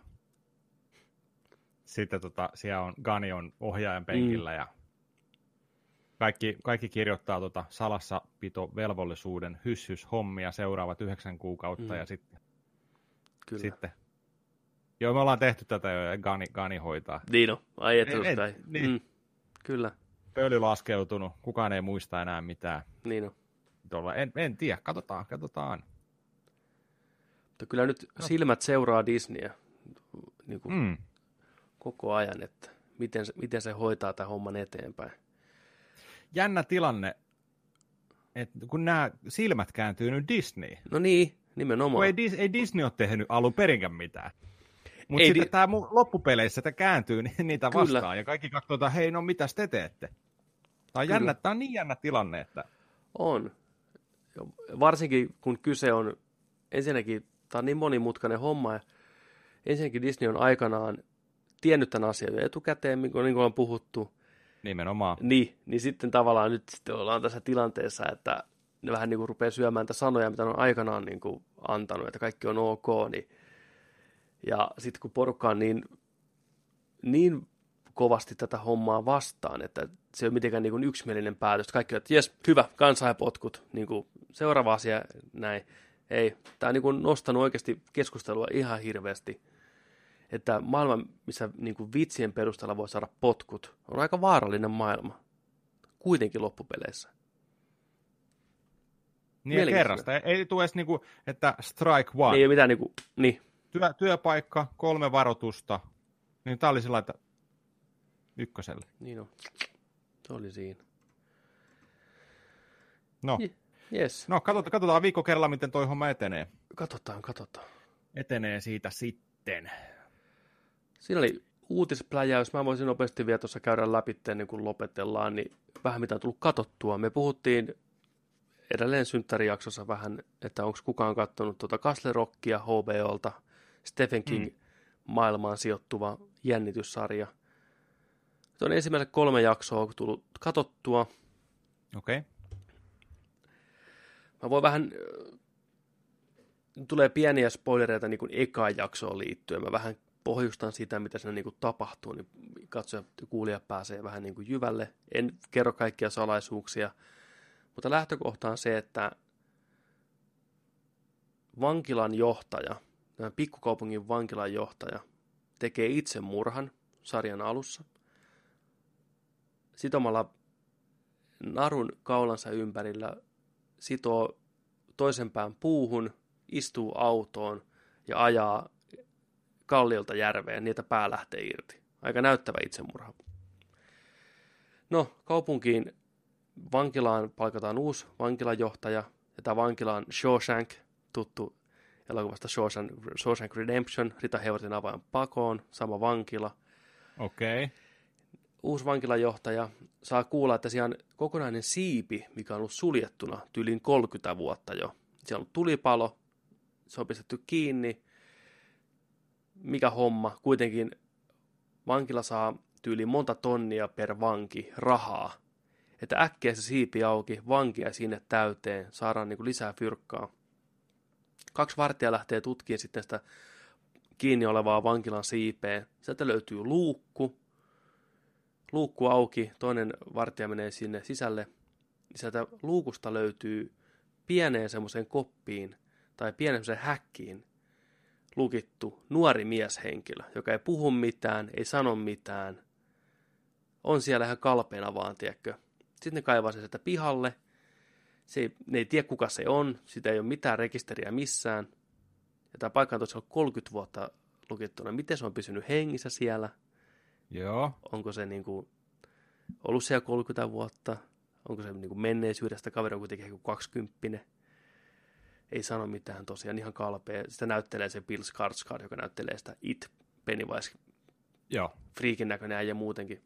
sitten tota, siellä on Gani on ohjaajan penkillä mm. ja kaikki, kaikki kirjoittaa tota salassapito velvollisuuden hyssys hommia seuraavat yhdeksän kuukautta mm. ja sitten Kyllä. Sitten. Joo, me ollaan tehty tätä jo, ja Gani, Gani hoitaa. Niin on, ai et niin. mm, Kyllä. Pöly laskeutunut, kukaan ei muista enää mitään. Niin on. Tuolla, en, en tiedä, katsotaan, katsotaan. Mutta kyllä nyt no. silmät seuraa Disneyä niin kuin mm. koko ajan, että miten, miten se hoitaa tämän homman eteenpäin. Jännä tilanne, että kun nämä silmät kääntyy nyt Disney. No niin, Nimenomaan. Ei, Dis- ei Disney ole tehnyt alun perinkään mitään. Mutta sitten di- tämä loppupeleissä tämä kääntyy niitä Kyllä. vastaan ja kaikki katsoo, hei no mitä te teette? Tämä on, jännä, tämä on niin jännä tilanne, että... On. Varsinkin kun kyse on, ensinnäkin tämä on niin monimutkainen homma ja ensinnäkin Disney on aikanaan tiennyt tämän asian etukäteen, niin kuin on puhuttu. Nimenomaan. Niin, niin sitten tavallaan nyt sitten ollaan tässä tilanteessa, että ne vähän niin kuin rupeaa syömään niitä sanoja, mitä ne on aikanaan niin kuin antanut, että kaikki on ok, niin ja sitten kun porukka on niin, niin kovasti tätä hommaa vastaan, että se ei ole mitenkään niin kuin yksimielinen päätös. Kaikki että jes, hyvä, potkut, niin kuin seuraava asia, näin. Ei, tämä on niin kuin nostanut oikeasti keskustelua ihan hirveästi. Että maailma, missä niin kuin vitsien perusteella voi saada potkut, on aika vaarallinen maailma. Kuitenkin loppupeleissä. Niin kerrasta. Ei, tule edes niinku, että strike one. Ei ole mitään niinku, niin. Työ, työpaikka, kolme varoitusta. Niin tää oli sillä että ykköselle. Niin on. Se oli siinä. No. Yes. No, katsotaan, katsotaan viikko kerralla, miten toi homma etenee. Katsotaan, katsotaan. Etenee siitä sitten. Siinä oli uutispläjäys. Mä voisin nopeasti vielä tuossa käydä läpi ennen kuin lopetellaan, niin vähän mitä on tullut katottua. Me puhuttiin edelleen synttärijaksossa vähän, että onko kukaan katsonut tuota Kaslerokkia HBOlta. Stephen King mm. maailmaan sijoittuva jännityssarja. Tuon ensimmäiset kolme jaksoa on tullut katottua. Okei. Okay. Mä voin vähän, tulee pieniä spoilereita niin kuin ekaan jaksoon liittyen. Mä vähän pohjustan sitä, mitä siinä niin kuin tapahtuu, niin katsoja ja kuulija pääsee vähän niin kuin jyvälle. En kerro kaikkia salaisuuksia, mutta lähtökohta on se, että vankilan johtaja, tämä pikkukaupungin vankilan johtaja, tekee itse murhan sarjan alussa sitomalla narun kaulansa ympärillä, sitoo toisen pään puuhun, istuu autoon ja ajaa kalliolta järveen, niitä pää lähtee irti. Aika näyttävä itsemurha. No, kaupunkiin vankilaan palkataan uusi vankilajohtaja, ja tämä vankila on Shawshank, tuttu elokuvasta Shawshank, Shawshank Redemption, Rita Hayworthin avain pakoon, sama vankila. Okei. Okay. Uusi vankilajohtaja saa kuulla, että siellä on kokonainen siipi, mikä on ollut suljettuna tyyliin 30 vuotta jo. Siellä on tulipalo, se on pistetty kiinni, mikä homma, kuitenkin vankila saa tyyli monta tonnia per vanki rahaa. Että äkkiä se siipi auki, vankia sinne täyteen, saadaan niin kuin lisää fyrkkaa. Kaksi vartija lähtee tutkimaan sitten sitä kiinni olevaa vankilan siipeä. Sieltä löytyy luukku. Luukku auki, toinen vartija menee sinne sisälle. Sieltä luukusta löytyy pieneen semmoiseen koppiin tai pieneen semmoiseen häkkiin lukittu nuori mieshenkilö, joka ei puhu mitään, ei sano mitään. On siellä ihan kalpeena vaan, tiedätkö. Sitten ne kaivaa sen sieltä pihalle. Se ei, ne ei tiedä, kuka se on. Sitä ei ole mitään rekisteriä missään. Ja tämä paikka on tosiaan 30 vuotta lukittuna. Miten se on pysynyt hengissä siellä? Joo. Onko se niin kuin, ollut siellä 30 vuotta? Onko se niin kuin menneisyydestä? Kaveri on kuitenkin 20 ei sano mitään tosiaan, ihan kalpea. Sitä näyttelee se Bill Skarsgård, joka näyttelee sitä It Pennywise. Joo. Friikin näköinen ja muutenkin.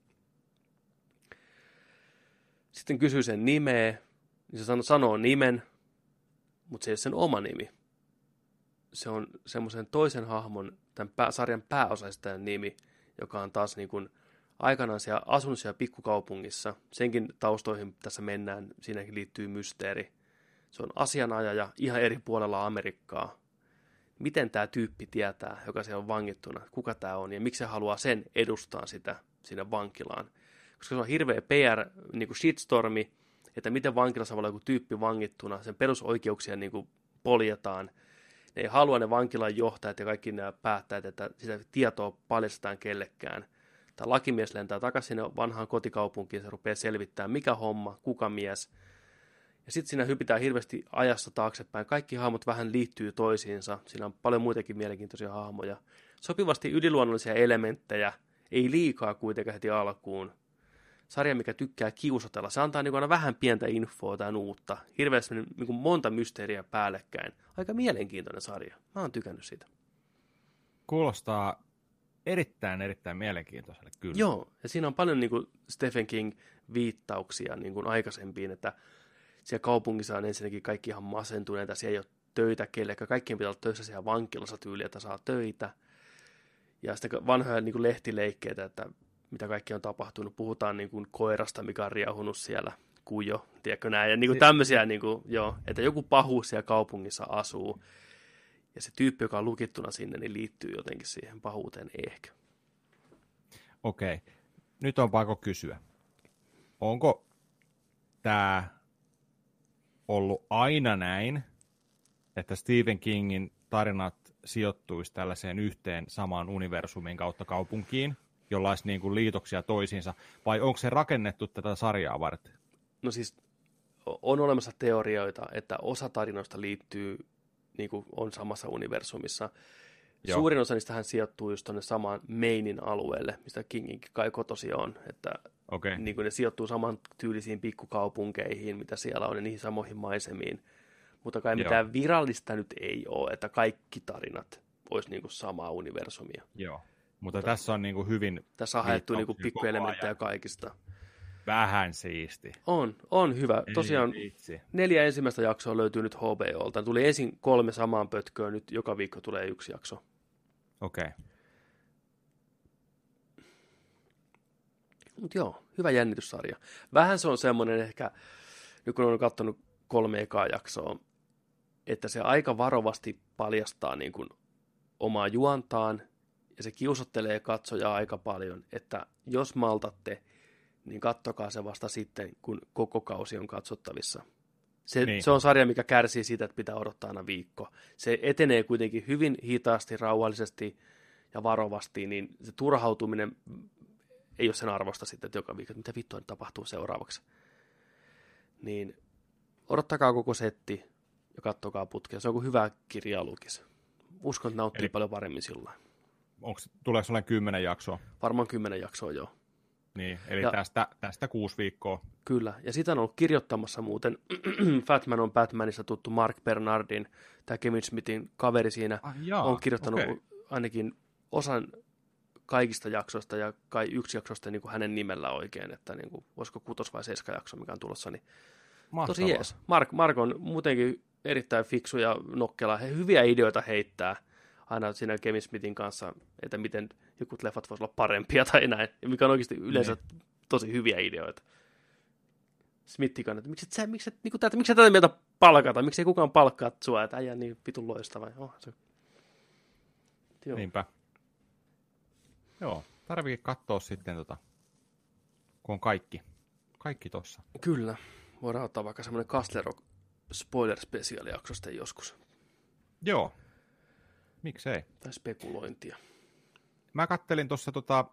Sitten kysyy sen nimeä, niin se sanoo, sanoo nimen, mutta se ei ole sen oma nimi. Se on semmoisen toisen hahmon, tämän pää, sarjan pääosaistajan nimi, joka on taas niin kuin aikanaan siellä asunut siellä pikkukaupungissa. Senkin taustoihin tässä mennään, siinäkin liittyy mysteeri. Se on asianajaja ihan eri puolella Amerikkaa. Miten tämä tyyppi tietää, joka siellä on vangittuna, kuka tämä on ja miksi se haluaa sen edustaa sitä sinne vankilaan. Koska se on hirveä PR niin kuin shitstormi, että miten vankilassa voi olla joku tyyppi vangittuna, sen perusoikeuksia niin kuin poljetaan. Ne ei halua ne vankilan johtajat ja kaikki nämä päättäjät, että sitä tietoa paljastetaan kellekään. Tämä lakimies lentää takaisin vanhaan kotikaupunkiin, se rupeaa selvittämään, mikä homma, kuka mies – ja sitten siinä hypitään hirveästi ajassa taaksepäin. Kaikki hahmot vähän liittyy toisiinsa. Siinä on paljon muitakin mielenkiintoisia hahmoja. Sopivasti yliluonnollisia elementtejä, ei liikaa kuitenkaan heti alkuun. Sarja, mikä tykkää kiusotella. Se antaa niin aina vähän pientä infoa tai uutta. Hirveästi niin kuin monta mysteeriä päällekkäin. Aika mielenkiintoinen sarja. Mä oon tykännyt siitä. Kuulostaa erittäin, erittäin mielenkiintoiselle, kyllä. Joo, ja siinä on paljon niin kuin Stephen King viittauksia niin kuin aikaisempiin, että siellä kaupungissa on ensinnäkin kaikki ihan masentuneita, siellä ei ole töitä kellekään, kaikkien pitää olla töissä siellä vankilassa tyyli, että saa töitä. Ja sitten vanhoja niin kuin lehtileikkeitä, että mitä kaikki on tapahtunut. Puhutaan niin kuin koirasta, mikä on riahunut siellä, kujo, tiedätkö näin. Ja niin kuin tämmöisiä, niin kuin, joo, että joku pahuus siellä kaupungissa asuu. Ja se tyyppi, joka on lukittuna sinne, niin liittyy jotenkin siihen pahuuteen ehkä. Okei. Nyt on pakko kysyä. Onko tämä ollut aina näin, että Stephen Kingin tarinat sijoittuisi tällaiseen yhteen samaan universumin kautta kaupunkiin, jolla olisi niin kuin liitoksia toisiinsa, vai onko se rakennettu tätä sarjaa varten? No siis on olemassa teorioita, että osa tarinoista liittyy, niin kuin on samassa universumissa. Joo. Suurin osa niistä hän sijoittuu just tuonne samaan Mainin alueelle, mistä Kingin kai kotosi on. Että okay. niin kuin ne sijoittuu saman tyylisiin pikkukaupunkeihin, mitä siellä on, ja niihin samoihin maisemiin. Mutta kai Joo. mitään virallista nyt ei ole, että kaikki tarinat olisi niin kuin samaa universumia. Joo, mutta, mutta tässä on niin kuin hyvin... Tässä on haettu niin kuin pikkuelementtejä kaikista. Vähän siisti. On, on hyvä. Ei Tosiaan vitsi. neljä ensimmäistä jaksoa löytyy nyt HBOlta. Tuli ensin kolme samaan pötköön, nyt joka viikko tulee yksi jakso. Okei. Okay. Mutta joo, hyvä jännityssarja. Vähän se on semmoinen ehkä, nyt kun on katsonut kolme ekaa jaksoa, että se aika varovasti paljastaa niin kuin omaa juontaan, ja se kiusottelee katsojaa aika paljon, että jos maltatte, niin kattokaa se vasta sitten, kun koko kausi on katsottavissa. Se, niin. se on sarja, mikä kärsii siitä, että pitää odottaa aina viikko. Se etenee kuitenkin hyvin hitaasti, rauhallisesti ja varovasti, niin se turhautuminen ei ole sen arvosta sitten, että joka viikko, että mitä vittua nyt tapahtuu seuraavaksi. Niin odottakaa koko setti ja kattokaa putkea. Se on kuin hyvä kirja lukis. Uskon, että nauttii Eli... paljon paremmin sillä Onko, tuleeko sellainen kymmenen jaksoa? Varmaan kymmenen jaksoa, joo. Niin, eli ja, tästä, tästä kuusi viikkoa. Kyllä, ja sitä on ollut kirjoittamassa muuten Fatman on Batmanissa tuttu Mark Bernardin, tämä Kevin Smithin kaveri siinä, ah, jaa, on kirjoittanut okay. ainakin osan kaikista jaksoista ja kai yksi jaksosta niin kuin hänen nimellä oikein, että niin kuin, voisiko kutos vai seiska jakso, mikä on tulossa, niin Mahtavaa. tosi jees. Mark, Mark on muutenkin erittäin fiksu ja nokkela, he hyviä ideoita heittää aina siinä Kevin Smithin kanssa, että miten joku leffat voisi olla parempia tai näin, mikä on oikeasti yleensä niin. tosi hyviä ideoita. Smithi että miksi et sä, miksi et, niin tätä, miksi tätä mieltä palkata, miksi ei kukaan palkkaa sua, että äijä niin vitun loistava. Oh, se. Joo. Niinpä. Joo, tarviikin katsoa sitten, tota, kun on kaikki, kaikki tossa. Kyllä, voidaan ottaa vaikka semmoinen Castlero spoiler special jaksosta joskus. Joo, miksei. Tai spekulointia. Mä kattelin tuossa tota,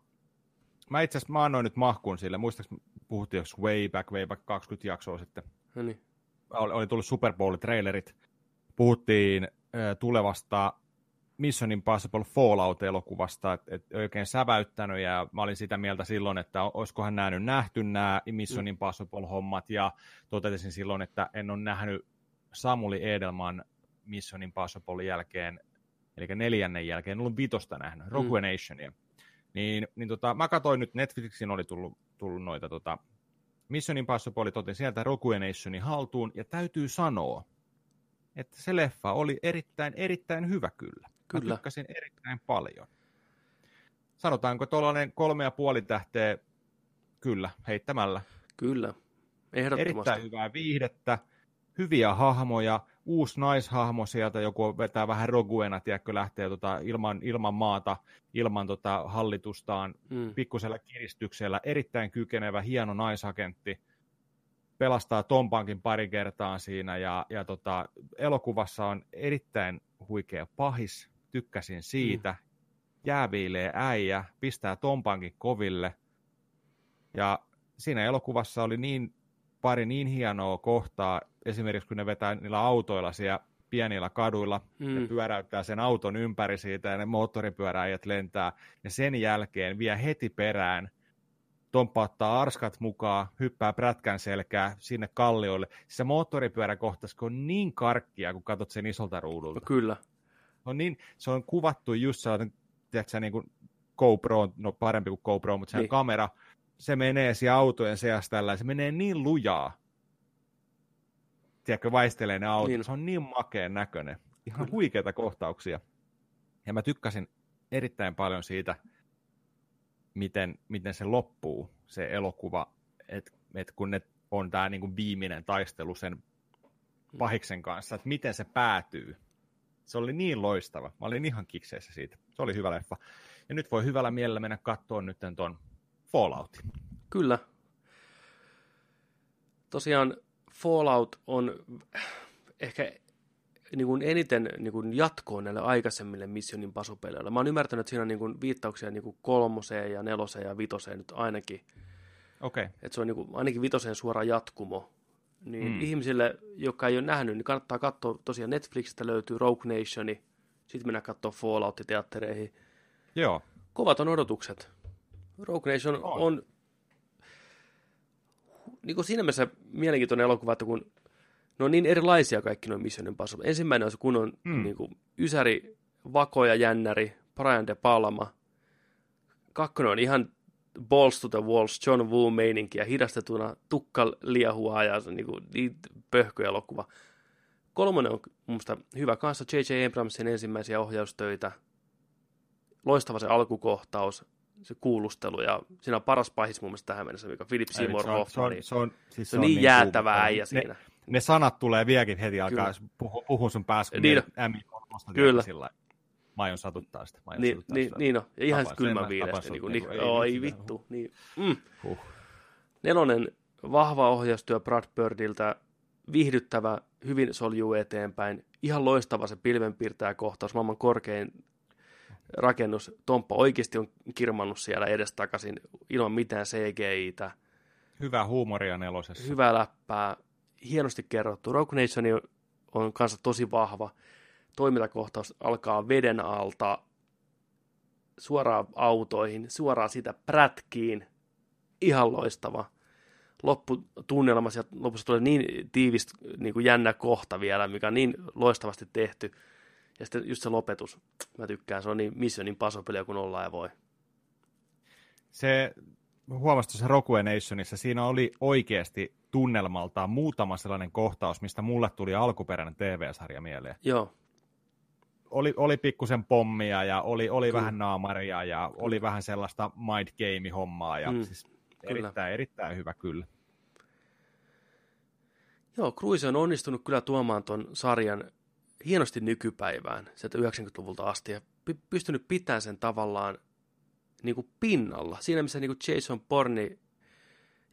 mä itse asiassa mä annoin nyt mahkuun sille, muistaakseni puhuttiin jos way back, way back 20 jaksoa sitten. No niin. Oli, oli tullut Super Bowl-trailerit, puhuttiin äh, tulevasta Mission Impossible Fallout-elokuvasta, että et oikein säväyttänyt, ja mä olin sitä mieltä silloin, että olisikohan nämä nyt nähty nämä Mission mm. Impossible-hommat, ja totesin silloin, että en ole nähnyt Samuli Edelman Mission Impossible jälkeen, eli neljännen jälkeen, en ollut vitosta nähnyt, Rogue mm. Nationia. Niin, niin tota, mä katsoin nyt, Netflixin oli tullut, tullut noita tota, Mission Impossible, otin sieltä Rogue Nationin haltuun, ja täytyy sanoa, että se leffa oli erittäin, erittäin hyvä kyllä. Kyllä. Mä tykkäsin erittäin paljon. Sanotaanko tuollainen kolme ja puoli tähteä, kyllä, heittämällä. Kyllä, ehdottomasti. Erittäin hyvää viihdettä, hyviä hahmoja, uusi naishahmo sieltä, joku vetää vähän roguena, tiedätkö, lähtee tota ilman, ilman maata, ilman tota hallitustaan, mm. pikkusella kiristyksellä, erittäin kykenevä, hieno naisagentti, pelastaa Tompankin pari kertaa siinä, ja, ja tota, elokuvassa on erittäin huikea pahis, tykkäsin siitä. Mm. Jääviilee äijä, pistää Tompankin koville. Ja siinä elokuvassa oli niin pari niin hienoa kohtaa, esimerkiksi kun ne vetää niillä autoilla siellä pienillä kaduilla mm. ja pyöräyttää sen auton ympäri siitä ja ne moottoripyöräjät lentää. Ja sen jälkeen vie heti perään, Tomppa ottaa arskat mukaan, hyppää prätkän selkää sinne kallioille. Se moottoripyöräkohtaus on niin karkkia, kun katsot sen isolta ruudulta. No kyllä on niin, se on kuvattu just sellainen, tiedätkö, niin kuin GoPro, no parempi kuin GoPro, mutta se niin. kamera, se menee siellä autojen seassa tällä, se menee niin lujaa, tiedätkö, vaistelee ne autot, niin. se on niin makeen näköinen, ihan Kyllä. huikeita kohtauksia. Ja mä tykkäsin erittäin paljon siitä, miten, miten se loppuu, se elokuva, että et kun ne on tämä niinku viimeinen taistelu sen mm. pahiksen kanssa, että miten se päätyy. Se oli niin loistava. Mä olin ihan kikseissä siitä. Se oli hyvä leffa. Ja nyt voi hyvällä mielellä mennä katsoa nyt tuon Falloutin. Kyllä. Tosiaan Fallout on ehkä niin kuin eniten niin kuin jatkoon näille aikaisemmille Missionin pasupeleille. Mä oon ymmärtänyt, että siinä on niin kuin viittauksia niin kuin kolmoseen ja neloseen ja vitoseen nyt ainakin. Okei. Okay. Että se on niin kuin, ainakin vitoseen suora jatkumo niin mm. ihmisille, jotka ei ole nähnyt, niin kannattaa katsoa, tosiaan Netflixistä löytyy Rogue Nationi, sitten mennä katsoa Fallout-teattereihin. Joo. Kovat on odotukset. Rogue Nation on, on niin kuin siinä mielessä mielenkiintoinen elokuva, että kun ne on niin erilaisia kaikki noin Mission Impossible. Ensimmäinen on se kunnon mm. niin kuin, Ysäri, Vako ja Jännäri, Brian De Palma. Kakkonen on ihan balls to the walls, John Woo meininkiä, hidastetuna tukka liehua ja niin kuin, niin pöhköelokuva. Kolmonen on minusta hyvä kanssa, J.J. Abramsin ensimmäisiä ohjaustöitä. loistava se alkukohtaus, se kuulustelu, ja siinä on paras pahis mun mielestä tähän mennessä, mikä Philip Seymour Hoffman. se on, se on, siis se on niin jäätävä kuuma. äijä ne, siinä. Ne sanat tulee vieläkin heti alkaa puhua, puhua sun päässä, kun Niin niin, Kyllä. sillä. Mä aion satuttaa sitä. Mä aion Niin, satuttaa niin, sitä. niin on. Ja ihan kylmän viileästi. Niin, niin, niinku, ei ei vittu. Niin. Mm. Huh. Nelonen, vahva ohjaustyö Brad Birdiltä, viihdyttävä, hyvin soljuu eteenpäin, ihan loistava se pilvenpiirtäjä kohtaus, maailman korkein rakennus. Tomppa oikeasti on kirmannut siellä edestakaisin ilman mitään CGI-tä. Hyvää huumoria nelosessa. Hyvää läppää, hienosti kerrottu. Rogue Nation on, kanssa tosi vahva. Toimintakohtaus alkaa veden alta suoraan autoihin, suoraan siitä prätkiin. Ihan loistava. Lopputunnelma, sieltä lopussa tulee niin tiivis, niin kuin jännä kohta vielä, mikä on niin loistavasti tehty. Ja sitten just se lopetus, mä tykkään, se on niin Mission Impossible kun ollaan ja voi. Se, huomasit tuossa Rogue Nationissa, siinä oli oikeasti tunnelmaltaan muutama sellainen kohtaus, mistä mulle tuli alkuperäinen TV-sarja mieleen. Joo, Oli, oli pikkusen pommia ja oli, oli Kyllä. vähän naamaria ja oli vähän sellaista mind game-hommaa ja Mm, mm, siis kyllä. erittäin, erittäin hyvä kyllä. Joo, Cruise on onnistunut kyllä tuomaan ton sarjan hienosti nykypäivään sieltä 90-luvulta asti ja py- pystynyt pitämään sen tavallaan niin kuin pinnalla. Siinä missä niin kuin Jason Bourne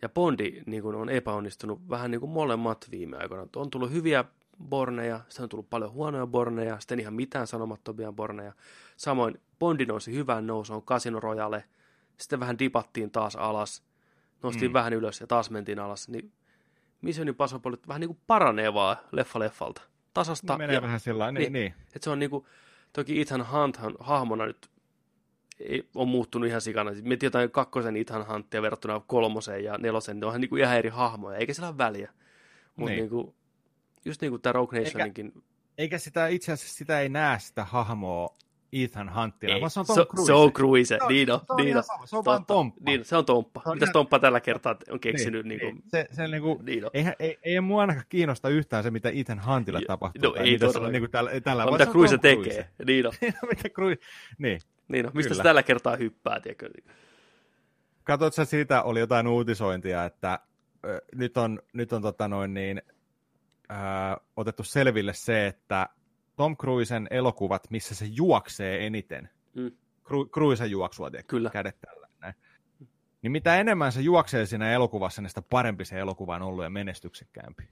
ja Bondi niin kuin on epäonnistunut vähän niin kuin molemmat viime aikoina. On tullut hyviä Borneja, sitten on tullut paljon huonoja Borneja, sitten ihan mitään sanomattomia Borneja. Samoin Bondi nousi hyvään nousuun Casino Royale, sitten vähän dipattiin taas alas, noustiin Mm. vähän ylös ja taas mentiin alas. Niin Mission Impossible vähän niin kuin paranee vaan leffa leffalta. Tasasta. Menee ja, vähän sillä niin, niin. niin. että se on niin kuin, toki Ethan Hunt hahmona nyt ei, on muuttunut ihan sikana. Mietin jotain kakkosen Ethan Huntia verrattuna kolmoseen ja neloseen, ne onhan niin kuin ihan eri hahmoja, eikä sillä ole väliä. Mutta Niin. niin. niin just niin kuin tämä Rogue Nationinkin, Eikä sitä itse asiassa sitä ei näe sitä hahmoa Ethan Hunttina, ei, vaan se on se, Tom Cruise. se on Cruise, Se on- niin on, se on niin ihan on. sama, se on vaan. Tomppa. Niin, se on Tomppa. Se on Mitäs ihan- Tomppa tällä kertaa on keksinyt? niin, Niin, niin, Se, se niinku, niin on. eihän, ei, ei mua ainakaan kiinnosta yhtään se, mitä Ethan Huntille Jo- tapahtuu. no ei mitä se on todellakaan. niinku tällä, tällä vaan mitä se Cruise tekee. Niin on. mitä Cruise, niin. Niin on. Mistä Kyllä. se tällä kertaa hyppää, tiedätkö? Katsot sä siitä, oli jotain uutisointia, että ö, nyt on, nyt on tota noin niin, ö, otettu selville se, että Tom Cruisen elokuvat, missä se juoksee eniten, Mm. Cru- Cruisen juoksua, tiedätkö, Kyllä. kädet tällä näin. Niin mitä enemmän se juoksee siinä elokuvassa, niin sitä parempi se elokuva on ollut ja menestyksekkäämpi.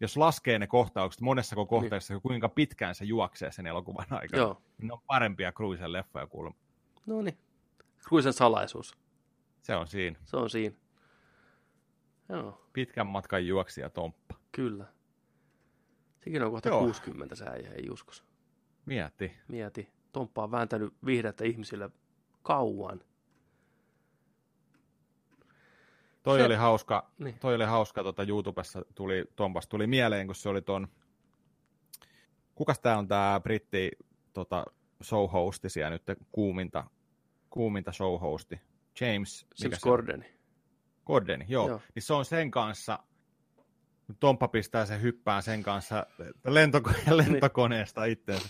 Jos laskee ne kohtaukset, monessa kohtauksessa, kuinka pitkään se juoksee sen elokuvan aikana, Joo. niin ne on parempia Cruisen leffoja kuulemma. No niin. Cruisen salaisuus. Se on siinä. Se on siinä. Joo, Pitkän matkan juoksija Tomppa. kyllä. Sekin on kohta Joo. Joo. 60 se äijä, ei uskos. Mieti. Mieti. Tomppa on vääntänyt viihdettä ihmisille kauan. Toi Se- oli hauska, Niin. toi oli hauska tota YouTubessa tuli, Tompas tuli mieleen, kun se oli ton, kukas tää on tää britti tota, show-hosti siellä nyt, kuuminta, kuuminta show-hosti, James, James? Gordon. Gordon. Joo. joo. Niin se on sen kanssa, Tomppa pistää sen hyppään sen kanssa lentoko- lentokoneesta itseensä.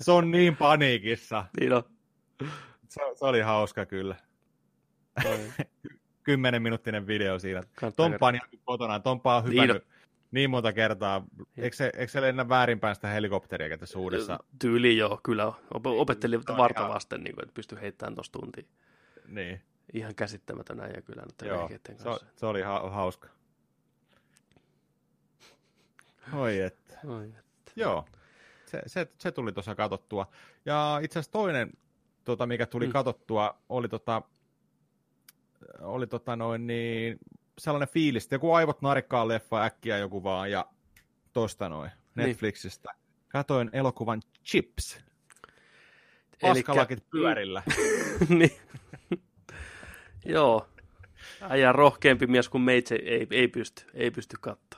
Se on niin paniikissa. Niin on. Se, se oli hauska kyllä. Kymmenen minuuttinen video siinä. Kannattaa Tomppa on kotona. Tomppa on Niin hypännyt niin, monta kertaa. Eikö se, eikö se lennä väärinpäin sitä helikopteria tässä uudessa? Tyyli joo, kyllä. Op- opetteli on varta vasten, niin kuin, että pystyi heittämään tuossa tuntiin. Niin. Ihan käsittämätön äijä kyllä nyt Joo, se, se oli ha- hauska. Oi että. Oi. Joo, se, se, se tuli tuossa katsottua. Ja itse asiassa toinen, tota, mikä tuli Mm. katsottua, oli, tota, oli tota noin niin, sellainen fiilis, että joku aivot narikkaa leffa äkkiä joku vaan, ja tosta noin, Niin. Netflixistä. Katoin elokuvan Chips. Elikkä- Paskalakit pyörillä. niin. Joo. Äijä rohkeampi mies kuin meitse ei, ei pysty, ei pysty katsoa.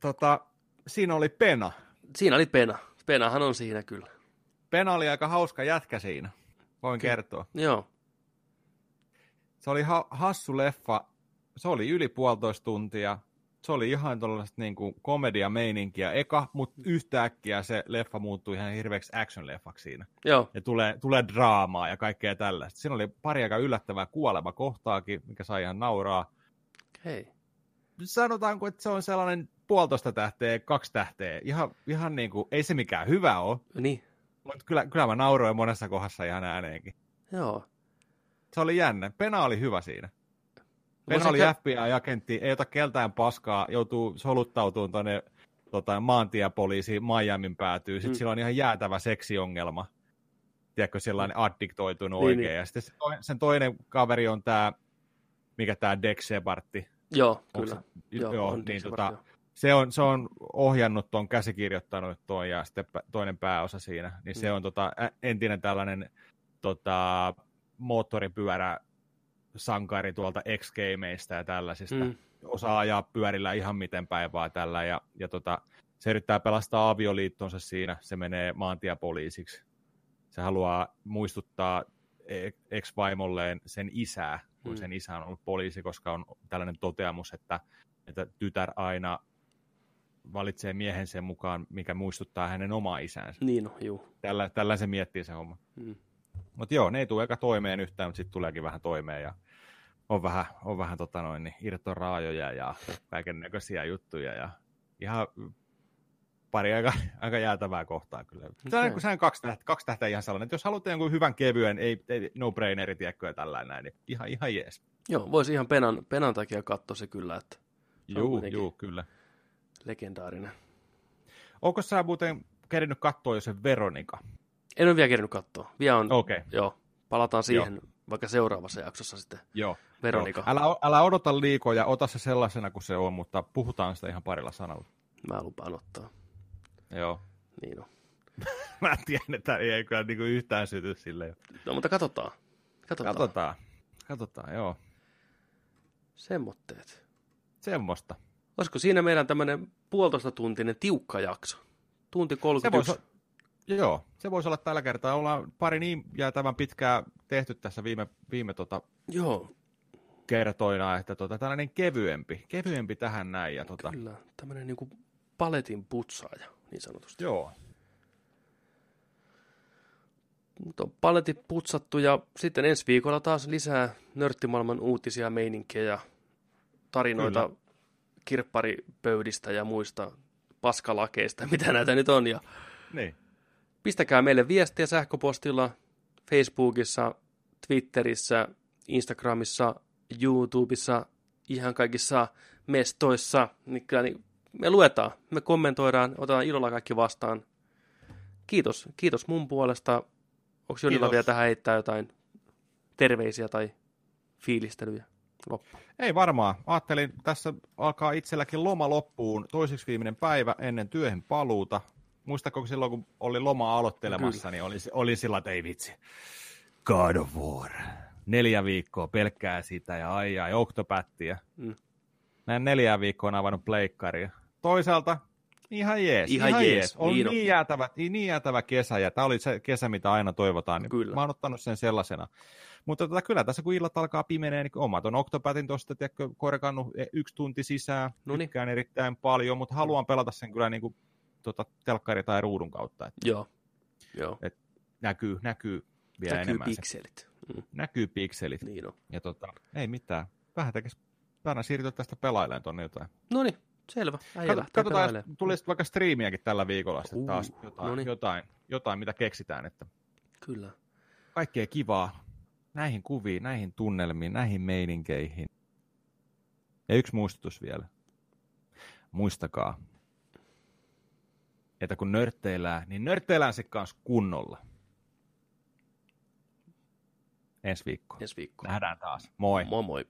Tota, siinä oli Pena. Siinä oli Pena. Penahan on siinä kyllä. Pena oli aika hauska jätkä siinä, voin Ky- kertoa. Joo. Se oli ha- hassu leffa. Se oli yli puolitoista tuntia. se oli ihan tuollaista niin kuin komedia-meininkiä eka, mutta yhtäkkiä se leffa muuttui ihan hirveäksi action-leffaksi siinä. Joo. Ja tulee, tulee draamaa ja kaikkea tällaista. Siinä oli pari aika yllättävää kuolema kohtaakin, mikä sai ihan nauraa. Hei. Sanotaanko, että se on sellainen puolitoista tähteä, kaksi tähteä. Ihan, ihan niin kuin, ei se mikään hyvä ole, Niin. mutta kyllä, kyllä mä nauroin monessa kohdassa ihan ääneenkin. Joo. Se oli jännä. Pena oli hyvä siinä. Pena oli kä- FBI-agentti, ei ota keltään paskaa, joutuu soluttautumaan tuonne tota, maantiepoliisi Miamin päätyy. Sitten Mm. sillä on ihan jäätävä seksiongelma. Tiedätkö, sellainen addiktoitunut Niin, oikein. niin. Ja sitten se toinen, sen toinen kaveri on tämä, mikä tämä Dex. Joo, Onko kyllä. se- Joo, joo, on niin tota, joo. Se on, se on ohjannut tuon, käsikirjoittanut tuon ja sitten toinen pääosa siinä. Niin se Mm. on tota, entinen tällainen tota, moottoripyörä sankari tuolta X-gameista ja tällaisista. Mm. Osaa ajaa pyörillä ihan miten päin vaan tällä. Ja, ja tota, se yrittää pelastaa avioliittonsa siinä. Se menee maantiepoliisiksi. Se haluaa muistuttaa e- ex-vaimolleen sen isää, kun mm. sen isä on ollut poliisi, koska on tällainen toteamus, että, että tytär aina valitsee miehen sen mukaan, mikä muistuttaa hänen omaa isäänsä. Niin, no, juu. Tällä, tällä se miettii se homma. Mm. Mutta joo, ne ei tule eka toimeen yhtään, mutta sitten tuleekin vähän toimeen ja on vähän, on vähän tota noin, niin irtoraajoja ja kaiken näköisiä juttuja ja ihan pari aika, aika jäätävää kohtaa kyllä. Se on, Okei. okay. se on kaksi, tähtä, kaksi tähtä ihan sellainen, että jos haluatte jonkun hyvän kevyen, ei, ei no-braineri, tiedätkö, ja tällainen näin, niin ihan, ihan jees. Joo, voisi ihan penan, penan takia katsoa se kyllä, että juu, kyllä. Legendaarinen. Onko sä muuten kerinyt katsoa jo sen Veronika? En ole vielä kerännyt katsoa. Vielä on, Okei, okay. joo, palataan siihen vaikka seuraavassa jaksossa sitten. joo. Veronika, Joo. Älä, älä odota liikoja ja ota se sellaisena kuin se on, mutta puhutaan sitä ihan parilla sanalla. mä lupaan ottaa. Joo. Niin on. Mä tiedän, että ei kyllä niinku yhtään syty silleen. No, mutta katsotaan. Katsotaan. Katsotaan. Katsotaan, joo. Semmoitteet. Semmoista. Olisiko siinä meidän tämmöinen puolitoista tuntinen tiukka jakso? Tunti Se 31. voisi, joo, se voisi olla tällä kertaa. Ollaan pari niin jäätävän pitkää tehty tässä viime, viime tota Joo, kertoina, että tota, tällainen kevyempi, kevyempi tähän näin. Ja tota, kyllä. Tämmöinen niinku paletin putsaaja, niin sanotusti. joo, Mutta on paletit putsattu ja sitten ensi viikolla taas lisää nörttimaailman uutisia, meininkiä ja tarinoita Kyllä. Kirpparipöydistä ja muista paskalakeista, mitä näitä nyt on. Ja niin. pistäkää meille viestiä sähköpostilla Facebookissa, Twitterissä, Instagramissa, YouTubessa, ihan kaikissa mestoissa. Niin kyllä niin me luetaan, me kommentoidaan, otetaan ilolla kaikki vastaan. Kiitos, kiitos mun puolesta. Onko Jonilla vielä tähän heittää jotain terveisiä tai fiilistelyjä loppu? Ei varmaan. Ajattelin, tässä alkaa itselläkin loma loppuun. Toiseksi viimeinen päivä ennen työhön paluuta. Muistatko silloin, kun oli lomaa aloittelemassa, niin oli, oli sillä, että ei vitsi. God of War. Neljä viikkoa pelkkää sitä ja ai ai, Octopattia. Mm. Näin neljä viikkoa on avannut pleikkaria. Toisaalta ihan jees. Ihan jees, On niin niin, on. jäätävä, niin jäätävä kesä ja tämä oli se kesä, mitä aina toivotaan. Niin Kyllä. Mä oon ottanut sen sellaisena. Mutta tota, kyllä tässä kun illat alkaa pimenee, niin omat on Octopatin tuosta, korkannut e- yksi tunti sisään. Noniin. Tykkään erittäin paljon, mutta haluan pelata sen kyllä niin kuin, tota, telkkari tai ruudun kautta. Että Joo, joo. näkyy, näkyy vielä Näkyy enemmän. Se. pikselit. Mm, Näkyy pikselit. niin on. Ja tota, ei mitään. Vähän tekes Tänään siirtyä tästä pelailemaan tonne jotain. No niin, selvä. Äijä Kato, lähtee katsotaan, tulee sitten vaikka striimiäkin tällä viikolla sitten Uu, taas jotain, noniin. jotain, jotain, mitä keksitään. Että Kyllä. kaikkea kivaa näihin kuviin, näihin tunnelmiin, näihin meininkeihin. Ja yksi muistutus vielä. Muistakaa, että kun nörtteillään, niin nörtteillään se kanssa kunnolla. Ensi viikko. Ensi viikko. Nähdään taas. Moi. Moi moi.